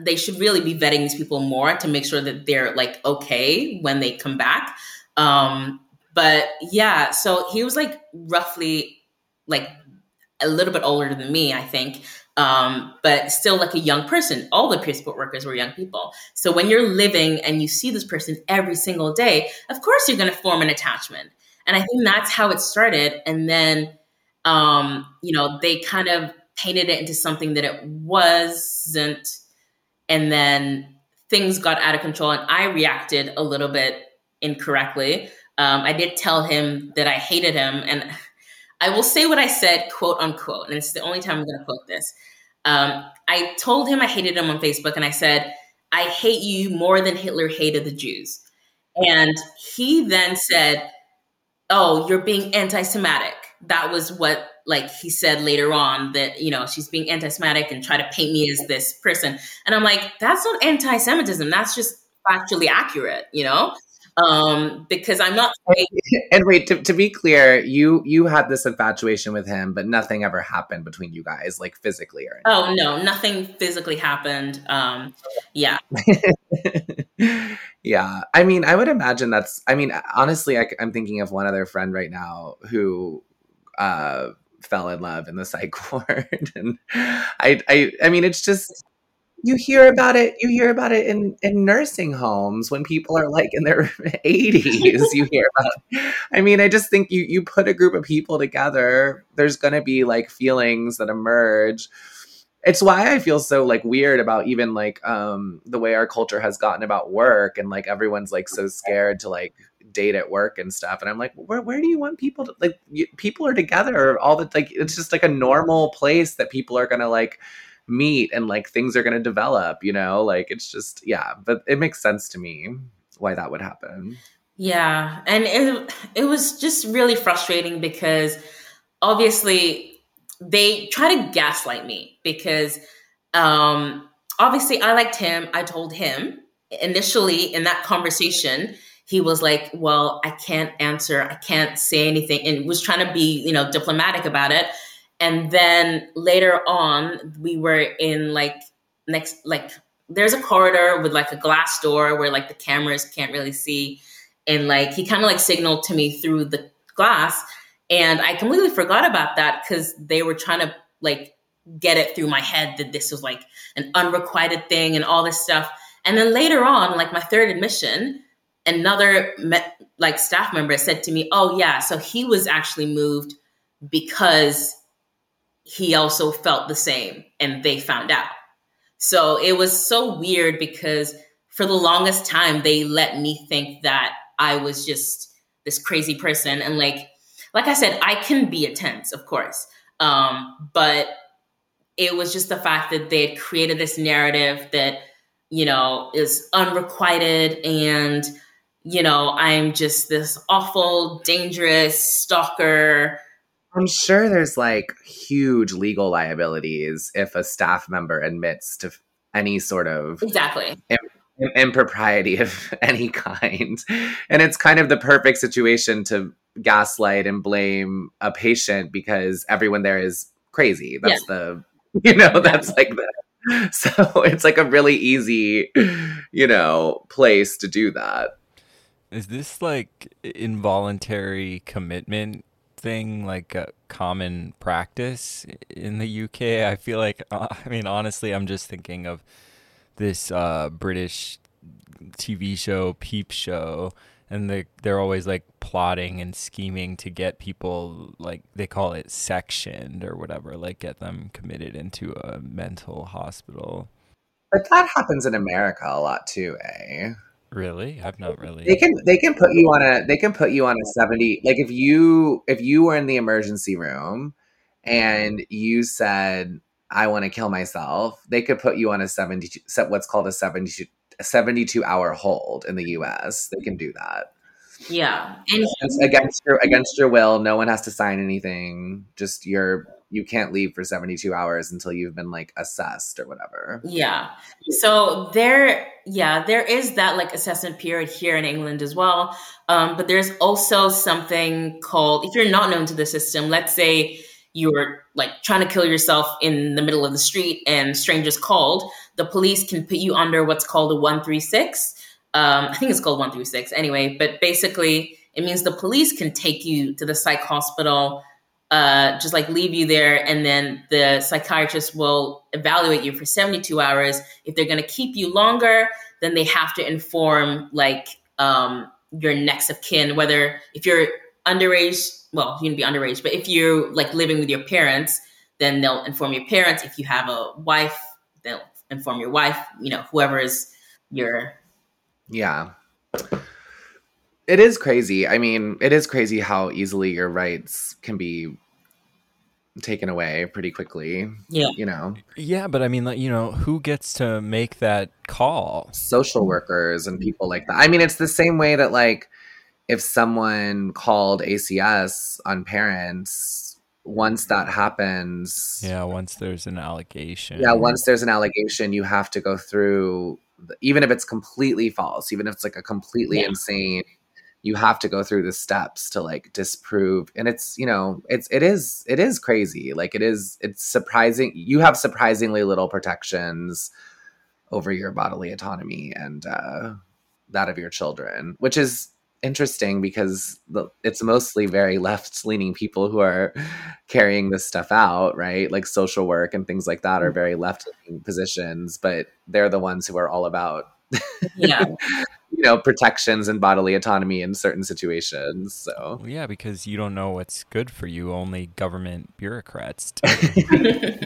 they should really be vetting these people more to make sure that they're like okay when they come back. Um, but yeah, so he was like roughly like a little bit older than me, I think, um, but still like a young person. All the peer support workers were young people. So when you're living and you see this person every single day, of course you're going to form an attachment. And I think that's how it started. And then, um, you know, they kind of painted it into something that it wasn't. And then things got out of control and I reacted a little bit incorrectly. Um, I did tell him that I hated him and [LAUGHS] I will say what I said, quote unquote, and it's the only time I'm going to quote this. Um, I told him I hated him on Facebook, and I said, I hate you more than Hitler hated the Jews. And he then said, Oh, you're being anti Semitic. That was what, like, he said later on that, you know, she's being anti Semitic and try to paint me as this person. And I'm like, That's not anti Semitism. That's just factually accurate, you know? um, because I'm not. and wait, to, to be clear, you you had this infatuation with him, but nothing ever happened between you guys, like physically or. Anything. Oh no, nothing physically happened. Um, yeah. [LAUGHS] yeah, I mean, I would imagine that's. I mean, honestly, I, I'm thinking of one other friend right now who. Uh, fell in love in the [LAUGHS] psych ward. And I, I i mean it's just you hear about it you hear about it in in nursing homes when people are like in their [LAUGHS] 80s you hear about i mean i just think you you put a group of people together there's going to be like feelings that emerge. It's why i feel so like weird about even like um the way our culture has gotten about work and like everyone's like so [LAUGHS] scared to like date at work and stuff and i'm like where, where do you want people to like you, people are together all the like it's just like a normal place that people are going to like meet and like things are going to develop, you know? Like it's just, yeah, but it makes sense to me why that would happen. Yeah. And it, it was just really frustrating because obviously they try to gaslight me because um, obviously I liked him. I told him initially in that conversation, he was like, Well, I can't answer, I can't say anything, and was trying to be, you know, diplomatic about it. And then later on, we were in like next, like there's a corridor with like a glass door where like the cameras can't really see. And like he kind of like signaled to me through the glass. And I completely forgot about that because they were trying to like get it through my head that this was like an unrequited thing and all this stuff. And then later on, like my third admission, another met, like staff member said to me, "Oh yeah, so he was actually moved because he also felt the same and they found out. So it was so weird because for the longest time they let me think that I was just this crazy person and like like I said I can be a tense of course. Um but it was just the fact that they had created this narrative that, you know, is unrequited and, you know, I'm just this awful, dangerous stalker. I'm sure there's like huge legal liabilities if a staff member admits to any sort of Exactly. impropriety of [LAUGHS] any kind. And it's kind of the perfect situation to gaslight and blame a patient because everyone there is crazy. That's the, [LAUGHS] you know, that's like the, [LAUGHS] so it's like a really easy, you know, place to do that. Is this like involuntary commitment thing like a common practice in the UK? I feel like uh, I mean honestly I'm just thinking of this uh, British TV show Peep Show and they they're always like plotting and scheming to get people like they call it sectioned or whatever like get them committed into a mental hospital. But that happens in America a lot too, eh? Really? I've not really. They can they can put you on a they can put you on a 70 like if you if you were in the emergency room and mm-hmm. you said I want to kill myself, they could put you on a 70 set what's called a 72 a 72 hour hold in the US. They can do that. Yeah. And It's against your against your will, no one has to sign anything. Just your you can't leave for 72 hours until you've been like assessed or whatever. Yeah. So there, yeah, there is that like assessment period here in England as well. Um, but there's also something called, if you're not known to the system, let's say you're like trying to kill yourself in the middle of the street and strangers called, the police can put you under what's called a 136. Um, I think it's called 136 anyway, but basically it means the police can take you to the psych hospital uh, just like leave you there, and then the psychiatrist will evaluate you for 72 hours. If they're going to keep you longer, then they have to inform like um, your next of kin, whether if you're underage, well, you can be underage, but if you're like living with your parents, then they'll inform your parents. If you have a wife, they'll inform your wife, you know, whoever is your Yeah. It is crazy. I mean, it is crazy how easily your rights can be taken away pretty quickly. Yeah. You know, Yeah, but I mean, like, you know, who gets to make that call? social workers and people like that. I mean, it's the same way that, like, if someone called ACS on parents, once that happens, Yeah, once there's an allegation. yeah, once there's an allegation, you have to go through, even if it's completely false, even if it's like a completely Yeah. insane, you have to go through the steps to like disprove. And it's, you know, it's, it is, it is crazy. Like it is, it's surprising. You have surprisingly little protections over your bodily autonomy and uh, that of your children, which is interesting because the, it's mostly very left leaning people who are carrying this stuff out, right? Like social work and things like that are very left leaning positions, but they're the ones who are all about, yeah. [LAUGHS] you know, protections and bodily autonomy in certain situations. So, Well, yeah, because you don't know what's good for you. Only government bureaucrats. do.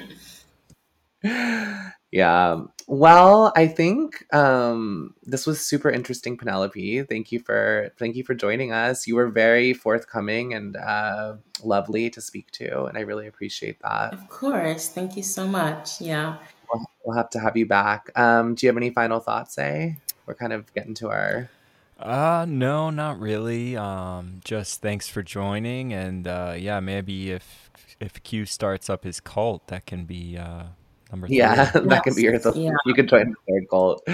[LAUGHS] yeah. Well, I think um, this was super interesting, Penelope. Thank you for thank you for joining us. You were very forthcoming and uh, lovely to speak to, and I really appreciate that. of course. Thank you so much. Yeah. We'll, we'll have to have you back. Um, do you have any final thoughts? Eh? We're kind of getting to our Uh no, not really. Um just thanks for joining and uh yeah, maybe if if Q starts up his cult, that can be uh number 3. yeah. [LAUGHS] that can be your. Th- Yeah. You can join the third cult.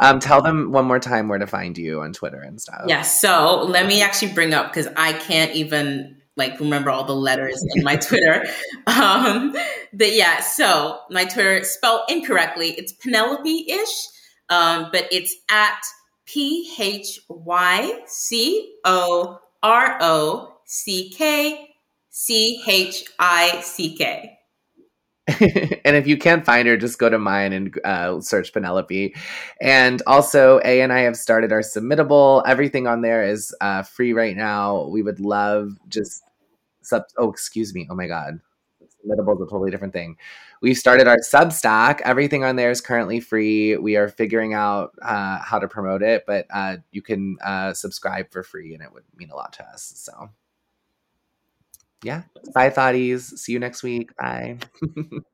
Um, tell them one more time where to find you on Twitter and stuff. Yeah, so let me actually bring up because I can't even like remember all the letters in my [LAUGHS] Twitter. Um, but yeah, so my Twitter is spelled incorrectly. It's Penelope ish, um, but it's at P H Y C O R O C K C H I C K. [LAUGHS] and if you can't find her, just go to mine and uh, search Penelope. And also, A and I have started our submittable. Everything on there is uh, free right now. We would love just sub. Oh, excuse me. Oh my god, submittable is a totally different thing. We've started our Substack. Everything on there is currently free. We are figuring out uh, how to promote it, but uh, you can uh, subscribe for free, and it would mean a lot to us. So, yeah. Bye, thoughties. See you next week. Bye. [LAUGHS]